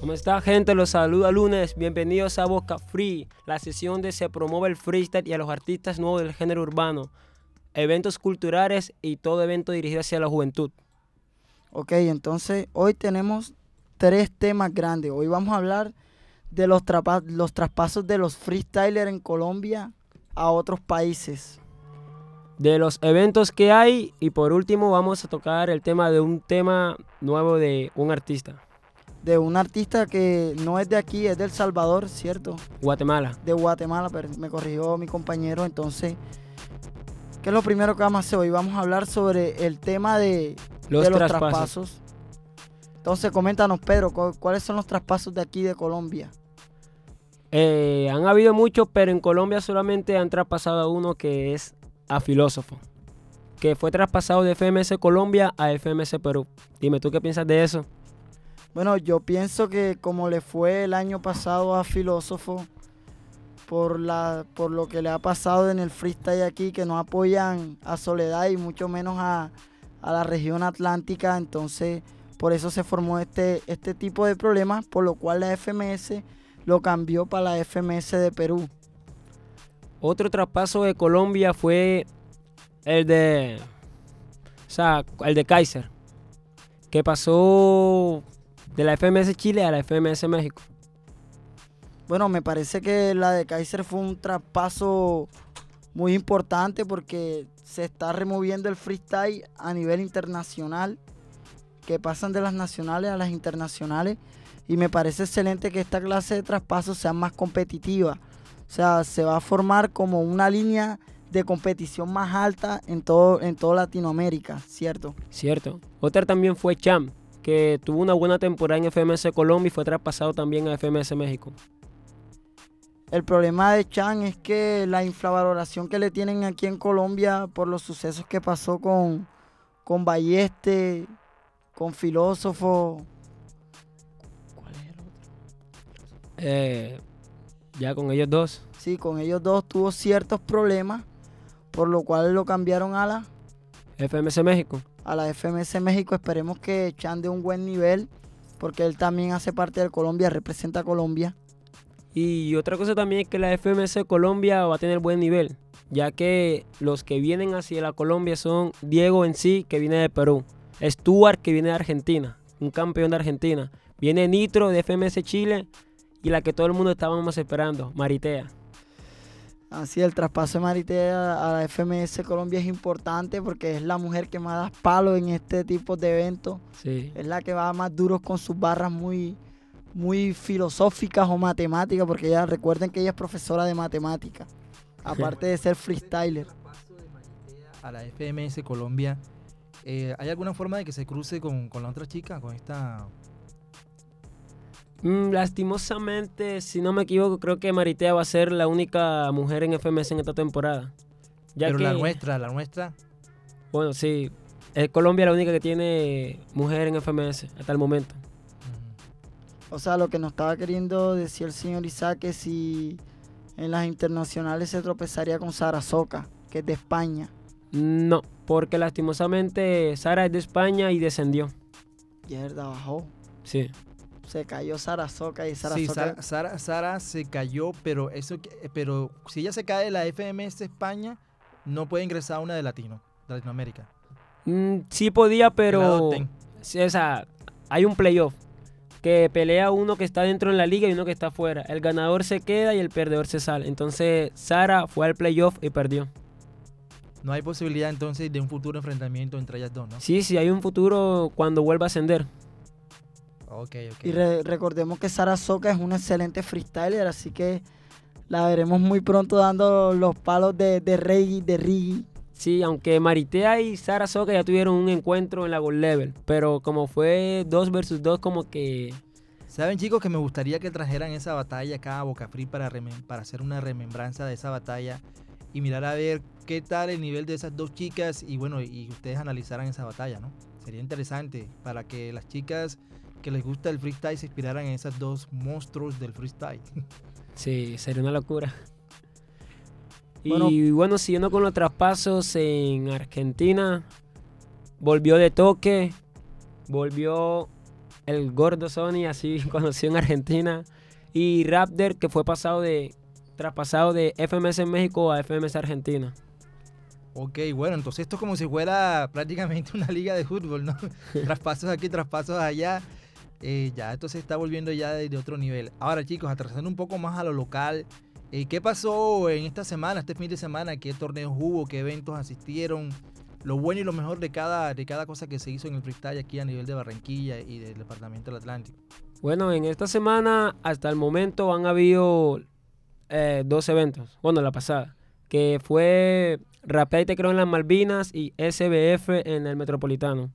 S9: ¿Cómo está gente? Los saluda lunes. Bienvenidos a Boca Free, la sesión donde se promueve el freestyle y a los artistas nuevos del género urbano, eventos culturales y todo evento dirigido hacia la juventud.
S8: Ok, entonces hoy tenemos tres temas grandes. Hoy vamos a hablar de los, los traspasos de los freestylers en Colombia a otros países.
S9: De los eventos que hay y por último vamos a tocar el tema de un tema nuevo de un artista,
S8: De un artista que no es de aquí, es del Salvador, ¿cierto?
S9: Guatemala.
S8: De Guatemala, pero me corrigió mi compañero. Entonces, ¿qué es lo primero que vamos a hacer hoy? Vamos a hablar sobre el tema de
S9: Los,
S8: de los
S9: traspasos.
S8: traspasos. Entonces, coméntanos, Pedro, cu- ¿cuáles son los traspasos de aquí de Colombia?
S9: Eh, han habido muchos, pero en Colombia solamente han traspasado uno que es a Filósofo, que fue traspasado de FMS Colombia a FMS Perú. Dime, ¿tú qué piensas de eso?
S8: Bueno, yo pienso que como le fue el año pasado a Filósofo, por, la, por lo que le ha pasado en el freestyle aquí, que no apoyan a Soledad y mucho menos a, a la región atlántica, entonces por eso se formó este, este tipo de problemas, por lo cual la FMS lo cambió para la FMS de Perú.
S9: Otro traspaso de Colombia fue el de. O sea, el de Kaiser. Que pasó de la FMS Chile a la FMS México.
S8: Bueno, me parece que la de Kaiser fue un traspaso muy importante porque se está removiendo el freestyle a nivel internacional, que pasan de las nacionales a las internacionales. Y me parece excelente que esta clase de traspasos sea más competitiva. O sea, se va a formar como una línea de competición más alta en todo, en toda Latinoamérica, ¿cierto?
S9: Cierto. Otra también fue Cham, que tuvo una buena temporada en FMS Colombia y fue traspasado también a FMS México.
S8: El problema de Chan es que la infravaloración que le tienen aquí en Colombia por los sucesos que pasó con, con Balleste, con Filósofo. ¿Cuál es el otro?
S9: Eh, ya con ellos dos.
S8: Sí, con ellos dos tuvo ciertos problemas, por lo cual lo cambiaron a la,
S9: FMS México.
S8: a la FMS México. Esperemos que Chan dé un buen nivel, porque él también hace parte de Colombia, representa a Colombia.
S9: Y otra cosa también es que la FMS Colombia va a tener buen nivel, ya que los que vienen hacia la Colombia son Diego en sí, que viene de Perú, Stuart, que viene de Argentina, un campeón de Argentina, viene Nitro de FMS Chile y la que todo el mundo estábamos esperando, Maritea.
S8: Así el traspaso de Maritea a la FMS Colombia es importante porque es la mujer que más da palo en este tipo de eventos.
S9: Sí.
S8: Es la que va más duros con sus barras muy, muy filosóficas o matemáticas, porque ella, recuerden que ella es profesora de matemáticas, aparte de ser freestyler.
S10: a la FMS Colombia, eh, ¿hay alguna forma de que se cruce con, con la otra chica, con esta...
S9: Mm, lastimosamente, si no me equivoco, creo que Maritea va a ser la única mujer en FMS en esta temporada. Ya
S10: pero
S9: que,
S10: la nuestra, la nuestra,
S9: Bueno, sí, es Colombia la única que tiene mujer en FMS hasta el momento.
S8: O sea, lo que nos estaba queriendo decir el señor Isaac es si en las internacionales se tropezaría con Sara Soca, que es de España.
S9: No, porque lastimosamente Sara es de España y descendió.
S8: Mierda, bajó.
S9: Sí.
S8: Se cayó Sara Soca y Sara
S10: sí,
S8: Soca.
S10: Sara, Sara, Sara se cayó, pero eso, que- pero si ella se cae de la FMS España, no puede ingresar a una de Latino, de Latinoamérica.
S9: Mm, sí podía, pero...
S10: adopten.
S9: sí, o sea, hay un playoff que pelea uno que está dentro en la liga y uno que está afuera. El ganador se queda y el perdedor se sale. Entonces Sara fue al playoff y perdió.
S10: No hay posibilidad entonces de un futuro enfrentamiento entre ellas dos, ¿no?
S9: Sí, sí, hay un futuro cuando vuelva a ascender.
S8: Y re- recordemos que Sara Soca es una excelente freestyler, así que la veremos muy pronto dando los palos de, de reggae, de reggae.
S9: Sí, aunque Maritea y Sara Soca ya tuvieron un encuentro en la Gold Level, pero como fue 2 versus 2, como que
S10: Saben chicos que me gustaría que trajeran esa batalla acá a Boca Free para, para hacer una remembranza de esa batalla y mirar a ver qué tal el nivel de esas dos chicas y bueno, y ustedes analizaran esa batalla, ¿no? Sería interesante para que las chicas que les gusta el freestyle se inspiraran en esas dos monstruos del freestyle.
S9: sí, sería una locura.
S8: Bueno.
S9: Y bueno, siguiendo con los traspasos en Argentina, volvió de toque volvió el gordo Sony, así conocido en Argentina, y Raptor, que fue pasado de traspasado de FMS en México a FMS Argentina.
S10: Ok, bueno, entonces esto es como si fuera prácticamente una liga de fútbol, ¿no? traspasos aquí, traspasos allá. Eh, ya esto se está volviendo ya de, otro nivel. Ahora, chicos, atrasando un poco más a lo local, eh, ¿qué pasó en esta semana, este fin de semana? ¿Qué torneos hubo? ¿Qué eventos asistieron? Lo bueno y lo mejor de cada, de cada cosa que se hizo en el freestyle aquí a nivel de Barranquilla y del Departamento del Atlántico.
S9: Bueno, en esta semana hasta el momento han habido eh, dos eventos. Bueno, la pasada. Que fue Rapea y Te Creo en las Malvinas y SBF en el Metropolitano.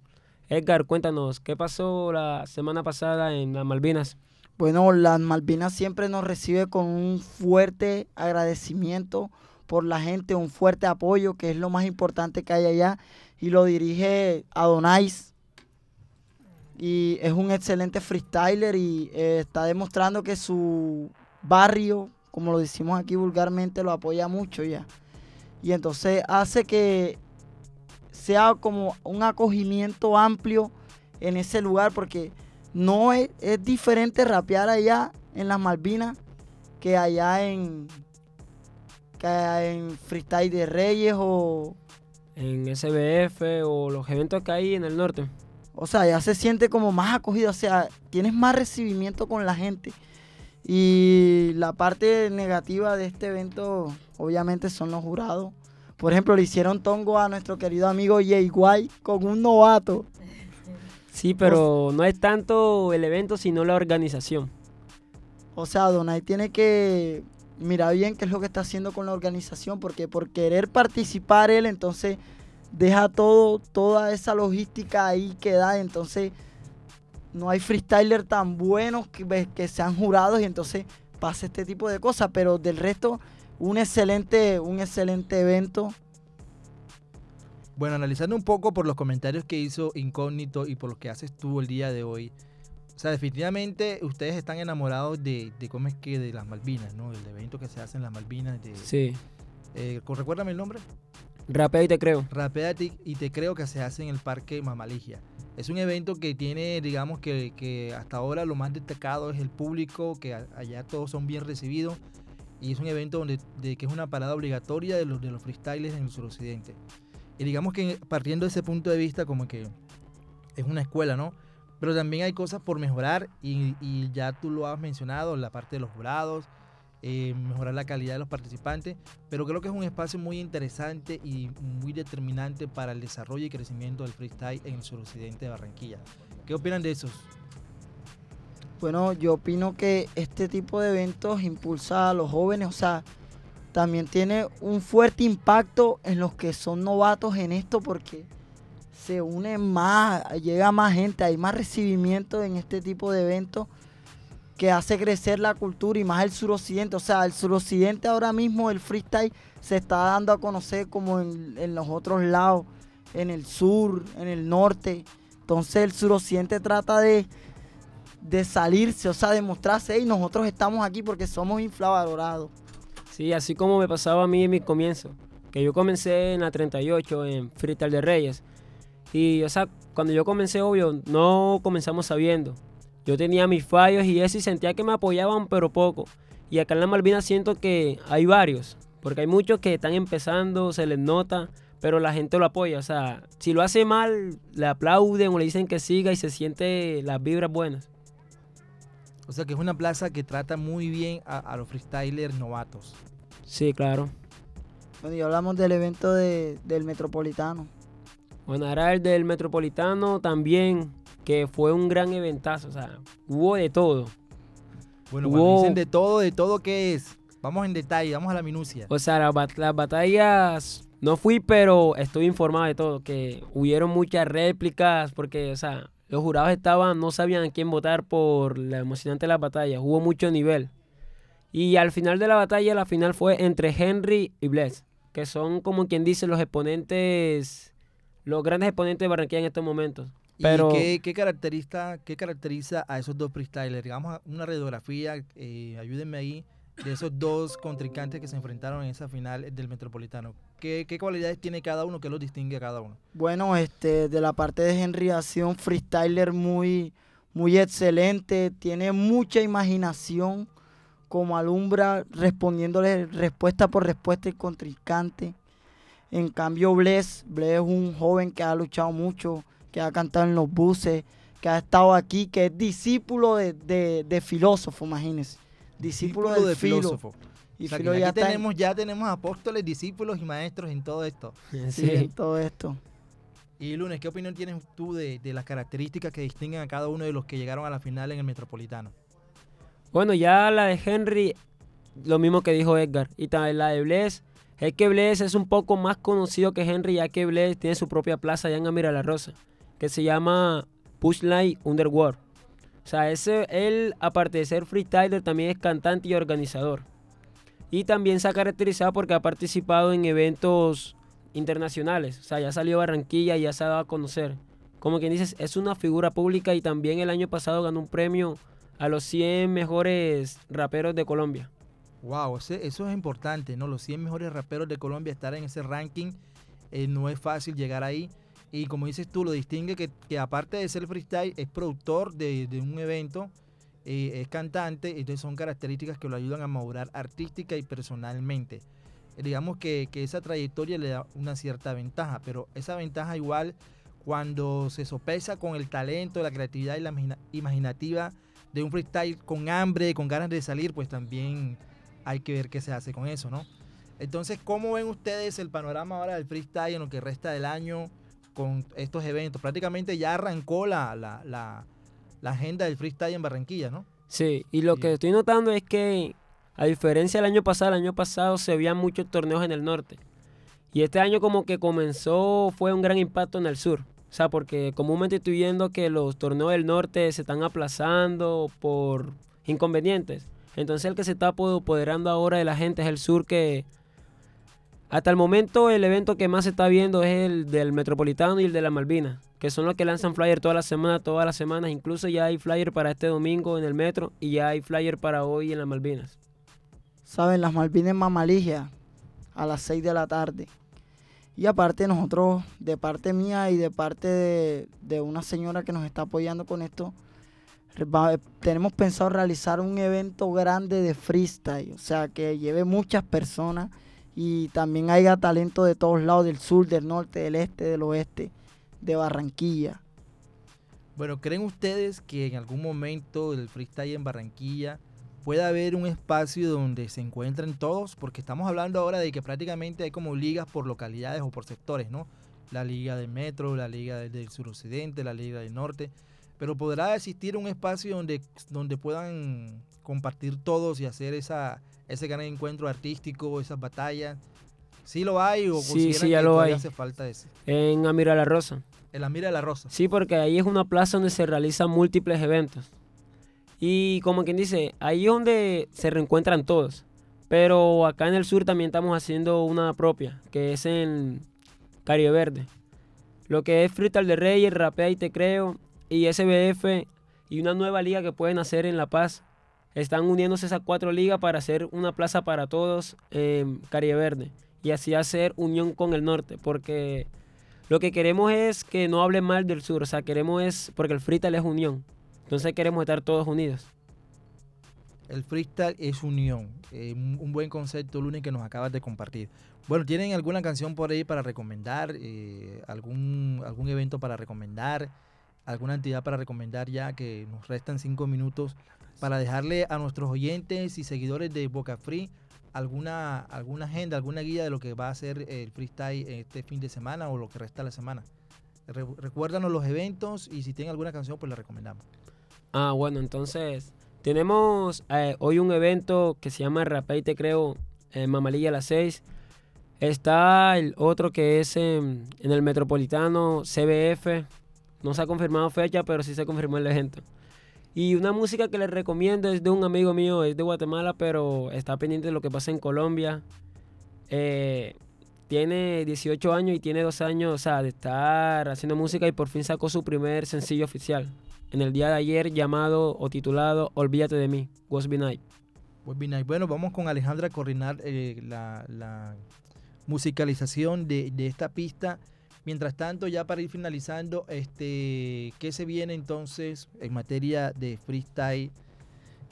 S9: Edgar, cuéntanos, ¿qué pasó la semana pasada en las Malvinas?
S8: Bueno, las Malvinas siempre nos recibe con un fuerte agradecimiento por la gente, un fuerte apoyo, que es lo más importante que hay allá, y lo dirige Adonais. Y es un excelente freestyler y eh, está demostrando que su barrio, como lo decimos aquí vulgarmente, lo apoya mucho ya. Y entonces hace que sea como un acogimiento amplio en ese lugar, porque no es, es diferente rapear allá en las Malvinas que allá en, que allá en Freestyle de Reyes o...
S9: En SBF o los eventos que hay en el norte.
S8: O sea, ya se siente como más acogido, o sea, tienes más recibimiento con la gente. Y la parte negativa de este evento, obviamente, son los jurados. Por ejemplo, le hicieron tongo a nuestro querido amigo Jay White con un novato.
S9: Sí, pero no es tanto el evento, sino la organización.
S8: O sea, Donay tiene que mirar bien qué es lo que está haciendo con la organización, porque por querer participar él, entonces deja todo, toda esa logística ahí que da, entonces no hay freestyler tan buenos que, que sean jurados y entonces pasa este tipo de cosas, pero del resto un excelente, un excelente evento.
S10: Bueno, analizando un poco por los comentarios que hizo Incógnito y por lo que haces tú el día de hoy, o sea, definitivamente ustedes están enamorados de, de cómo es que de las Malvinas, ¿no? El evento que se hace en las Malvinas. De,
S9: Sí.
S10: eh, ¿Recuérdame el nombre?
S9: Rapea y Te Creo.
S10: Rapeate y te creo que se hace en el Parque Mamaligia. Es un evento que tiene, digamos que, que hasta ahora lo más destacado es el público, que allá todos son bien recibidos. Y es un evento donde, de, que es una parada obligatoria de los, de los freestyles en el suroccidente. Y digamos que partiendo de ese punto de vista, como que es una escuela, ¿no? Pero también hay cosas por mejorar y, ya tú lo has mencionado, la parte de los jurados, eh, mejorar la calidad de los participantes, pero creo que es un espacio muy interesante y muy determinante para el desarrollo y crecimiento del freestyle en el suroccidente de Barranquilla. ¿Qué opinan de eso?
S8: Bueno, yo opino que este tipo de eventos impulsa a los jóvenes, o sea, también tiene un fuerte impacto en los que son novatos en esto porque se une más, llega más gente, hay más recibimiento en este tipo de eventos que hace crecer la cultura y más el suroccidente. O sea, el suroccidente ahora mismo, el freestyle, se está dando a conocer como en, en los otros lados, en el sur, en el norte. Entonces el suroccidente trata de, de salirse, o sea, de mostrarse, y nosotros estamos aquí porque somos infravalorados.
S9: Sí, así como me pasaba a mí en mi comienzo. Que yo comencé en la 38 en Freestyle de Reyes. Y, o sea, cuando yo comencé, obvio, no comenzamos sabiendo. Yo tenía mis fallos y eso y sentía que me apoyaban, pero poco. Y acá en la Malvinas siento que hay varios. Porque hay muchos que están empezando, se les nota, pero la gente lo apoya. O sea, si lo hace mal, le aplauden o le dicen que siga y se siente las vibras buenas.
S10: O sea que es una plaza que trata muy bien a, a los freestylers novatos.
S9: Sí, claro.
S8: Bueno, y hablamos del evento de- del Metropolitano.
S9: Bueno, ahora el del Metropolitano también, que fue un gran eventazo. O sea, hubo de todo.
S10: Bueno, cuando
S9: Hubo-
S10: dicen de todo, de todo, ¿qué es? Vamos en detalle, vamos a la minucia.
S9: O sea, las, bat- las batallas no fui, pero estoy informado de todo. Que hubieron muchas réplicas, porque, o sea, los jurados estaban, no sabían a quién votar por la emocionante de las batallas. Hubo mucho nivel. Y al final de la batalla, la final fue entre Henry y Bless, que son como quien dice los exponentes, los grandes exponentes de Barranquilla en estos momentos. Pero
S10: ¿Y qué, qué caracteriza, qué caracteriza a esos dos freestylers? Digamos, una radiografía, eh, ayúdenme ahí, de esos dos contrincantes que se enfrentaron en esa final del Metropolitano. ¿Qué, cualidades tiene cada uno? ¿Qué los distingue a cada uno?
S8: Bueno, este, de la parte de Henry un freestyler muy, muy excelente, tiene mucha imaginación, como alumbra respondiéndole respuesta por respuesta el contrincante. En cambio, Bless, Bless es un joven que ha luchado mucho, que ha cantado en los buses, que ha estado aquí, que es discípulo de, de- de filósofo, imagínense. Discípulo,
S10: Discípulo
S8: del
S10: de
S8: Filo.
S10: filósofo.
S8: Y
S10: O sea, que
S8: Filo
S10: aquí
S8: ya
S10: tenemos, ya tenemos apóstoles, discípulos y maestros en todo esto.
S8: sí, en todo esto.
S10: Y Lunes, ¿qué opinión tienes tú de, de las características que distinguen a cada uno de los que llegaron a la final en el Metropolitano?
S9: Bueno, ya la de Henry, lo mismo que dijo Edgar. Y también la de Bless, es que Bless es un poco más conocido que Henry, ya que Bless tiene su propia plaza allá en Amira la Rosa, que se llama Pushlight Underworld. O sea, él, aparte de ser freestyler, también es cantante y organizador. Y también se ha caracterizado porque ha participado en eventos internacionales. O sea, ya salió a Barranquilla y ya se ha dado a conocer. Como quien dices, es una figura pública y también el año pasado ganó un premio a los 100 mejores raperos de Colombia.
S10: Wow, eso es importante, ¿no? Los 100 mejores raperos de Colombia, estar en ese ranking, eh, no es fácil llegar ahí. Y como dices tú, lo distingue que, que aparte de ser freestyle, es productor de, de un evento, eh, es cantante, entonces son características que lo ayudan a madurar artística y personalmente. Eh, digamos que, que esa trayectoria le da una cierta ventaja, pero esa ventaja igual cuando se sopesa con el talento, la creatividad y la imagina- imaginativa de un freestyle con hambre, con ganas de salir, pues también hay que ver qué se hace con eso, ¿no? Entonces, ¿cómo ven ustedes el panorama ahora del freestyle en lo que resta del año con estos eventos? Prácticamente ya arrancó la, la, la- la agenda del freestyle en Barranquilla, ¿no?
S9: Sí, y lo que estoy notando es que, a diferencia del año pasado, el año pasado se veían muchos torneos en el norte. Y este año como que comenzó, fue un gran impacto en el sur. O sea, porque comúnmente estoy viendo que los torneos del norte se están aplazando por inconvenientes. Entonces el que se está apo- apoderando ahora de la gente es el sur que... Hasta el momento el evento que más se está viendo es el del Metropolitano y el de la Malvina, que son los que lanzan flyer toda la semana, todas las semanas. Incluso ya hay flyer para este domingo en el Metro y ya hay flyer para hoy en las Malvinas.
S8: ¿Saben? Las Malvinas Mamaligia a las 6 de la tarde. Y aparte nosotros, de parte mía y de parte de, de una señora que nos está apoyando con esto, tenemos pensado realizar un evento grande de freestyle, o sea, que lleve muchas personas y también haya talento de todos lados, del sur, del norte, del este, del oeste, de Barranquilla.
S10: Bueno, ¿creen ustedes que en algún momento el freestyle en Barranquilla pueda haber un espacio donde se encuentren todos? Porque estamos hablando ahora de que prácticamente hay como ligas por localidades o por sectores, ¿no? La liga del metro, la liga del, suroccidente, la liga del norte. Pero podrá existir un espacio donde, donde puedan compartir todos y hacer esa, ese gran encuentro artístico, esas batallas. ¿Sí lo hay o
S9: Sí, sí, ya
S10: que
S9: lo hay.
S10: hace falta ese?
S9: En Amira la Rosa.
S10: En la mira de la rosa.
S9: Sí, porque ahí es una plaza donde se realizan múltiples eventos. Y como quien dice, ahí es donde se reencuentran todos. Pero acá en el sur también estamos haciendo una propia, que es en Caribe Verde. Lo que es Freestyle de Reyes, Rapea y Te Creo, y SBF, y una nueva liga que pueden hacer en La Paz. Están uniéndose esas cuatro ligas para hacer una plaza para todos en Caribe Verde. Y así hacer unión con el norte, porque lo que queremos es que no hablen mal del sur, o sea, queremos es, porque el freestyle es unión, entonces queremos estar todos unidos.
S10: El freestyle es unión. Eh, un, buen concepto, Lunes, que nos acabas de compartir. Bueno, ¿tienen alguna canción por ahí para recomendar? Eh, algún, ¿Algún evento para recomendar? ¿Alguna entidad para recomendar ya que nos restan cinco minutos para dejarle a nuestros oyentes y seguidores de Boca Free alguna, alguna agenda, alguna guía de lo que va a ser el freestyle este fin de semana o lo que resta de la semana? Re- recuérdanos los eventos y si tienen alguna canción, pues la recomendamos.
S9: Ah, bueno, entonces tenemos eh, hoy un evento que se llama Rapea y Te Creo en Mamalilla a las 6. Está el otro que es en, en el Metropolitano CBF. No se ha confirmado fecha, pero sí se confirmó el evento. Y una música que les recomiendo es de un amigo mío, es de Guatemala, pero está pendiente de lo que pasa en Colombia. Eh, tiene 18 años y tiene dos años, o sea, de estar haciendo música y por fin sacó su primer sencillo oficial en el día de ayer llamado o titulado Olvídate de mí, Was Be Night.
S10: Bueno, vamos con Alejandra a coordinar eh, la, musicalización de esta pista. Mientras tanto, ya para ir finalizando, este, ¿qué se viene entonces en materia de freestyle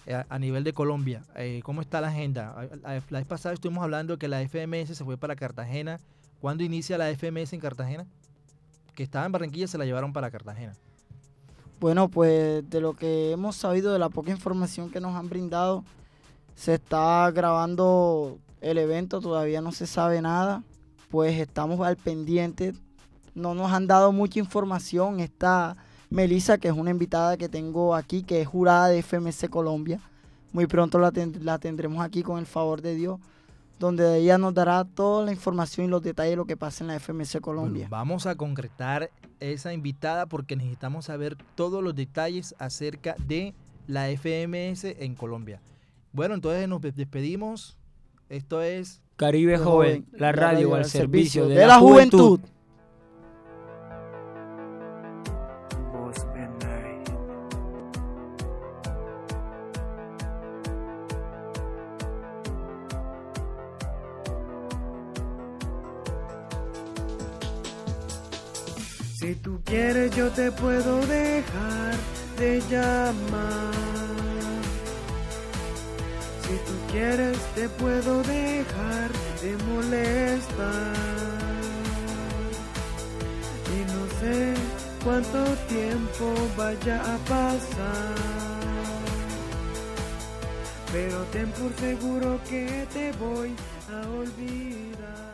S10: eh, a, nivel de Colombia? Eh, ¿Cómo está la agenda? La vez pasada estuvimos hablando que la FMS se fue para Cartagena. ¿Cuándo inicia la FMS en Cartagena? Que estaba en Barranquilla, se la llevaron para Cartagena.
S8: Bueno, pues de lo que hemos sabido, de la poca información que nos han brindado, se está grabando el evento, todavía no se sabe nada, pues estamos al pendiente. No nos han dado mucha información. Está Melissa, que es una invitada que tengo aquí, que es jurada de FMC Colombia. Muy pronto la, ten- la tendremos aquí con el favor de Dios, donde ella nos dará toda la información y los detalles de lo que pasa en la FMC Colombia.
S10: Bueno, vamos a concretar esa invitada porque necesitamos saber todos los detalles acerca de la FMS en Colombia. Bueno, entonces nos des- despedimos. Esto es
S9: Caribe
S8: Joven,
S9: la radio al servicio de, la,
S8: juventud.
S9: juventud.
S11: Quieres yo te puedo dejar de llamar. Si tú quieres te puedo dejar de molestar. Y no sé cuánto tiempo vaya a pasar. Pero ten por seguro que te voy a olvidar.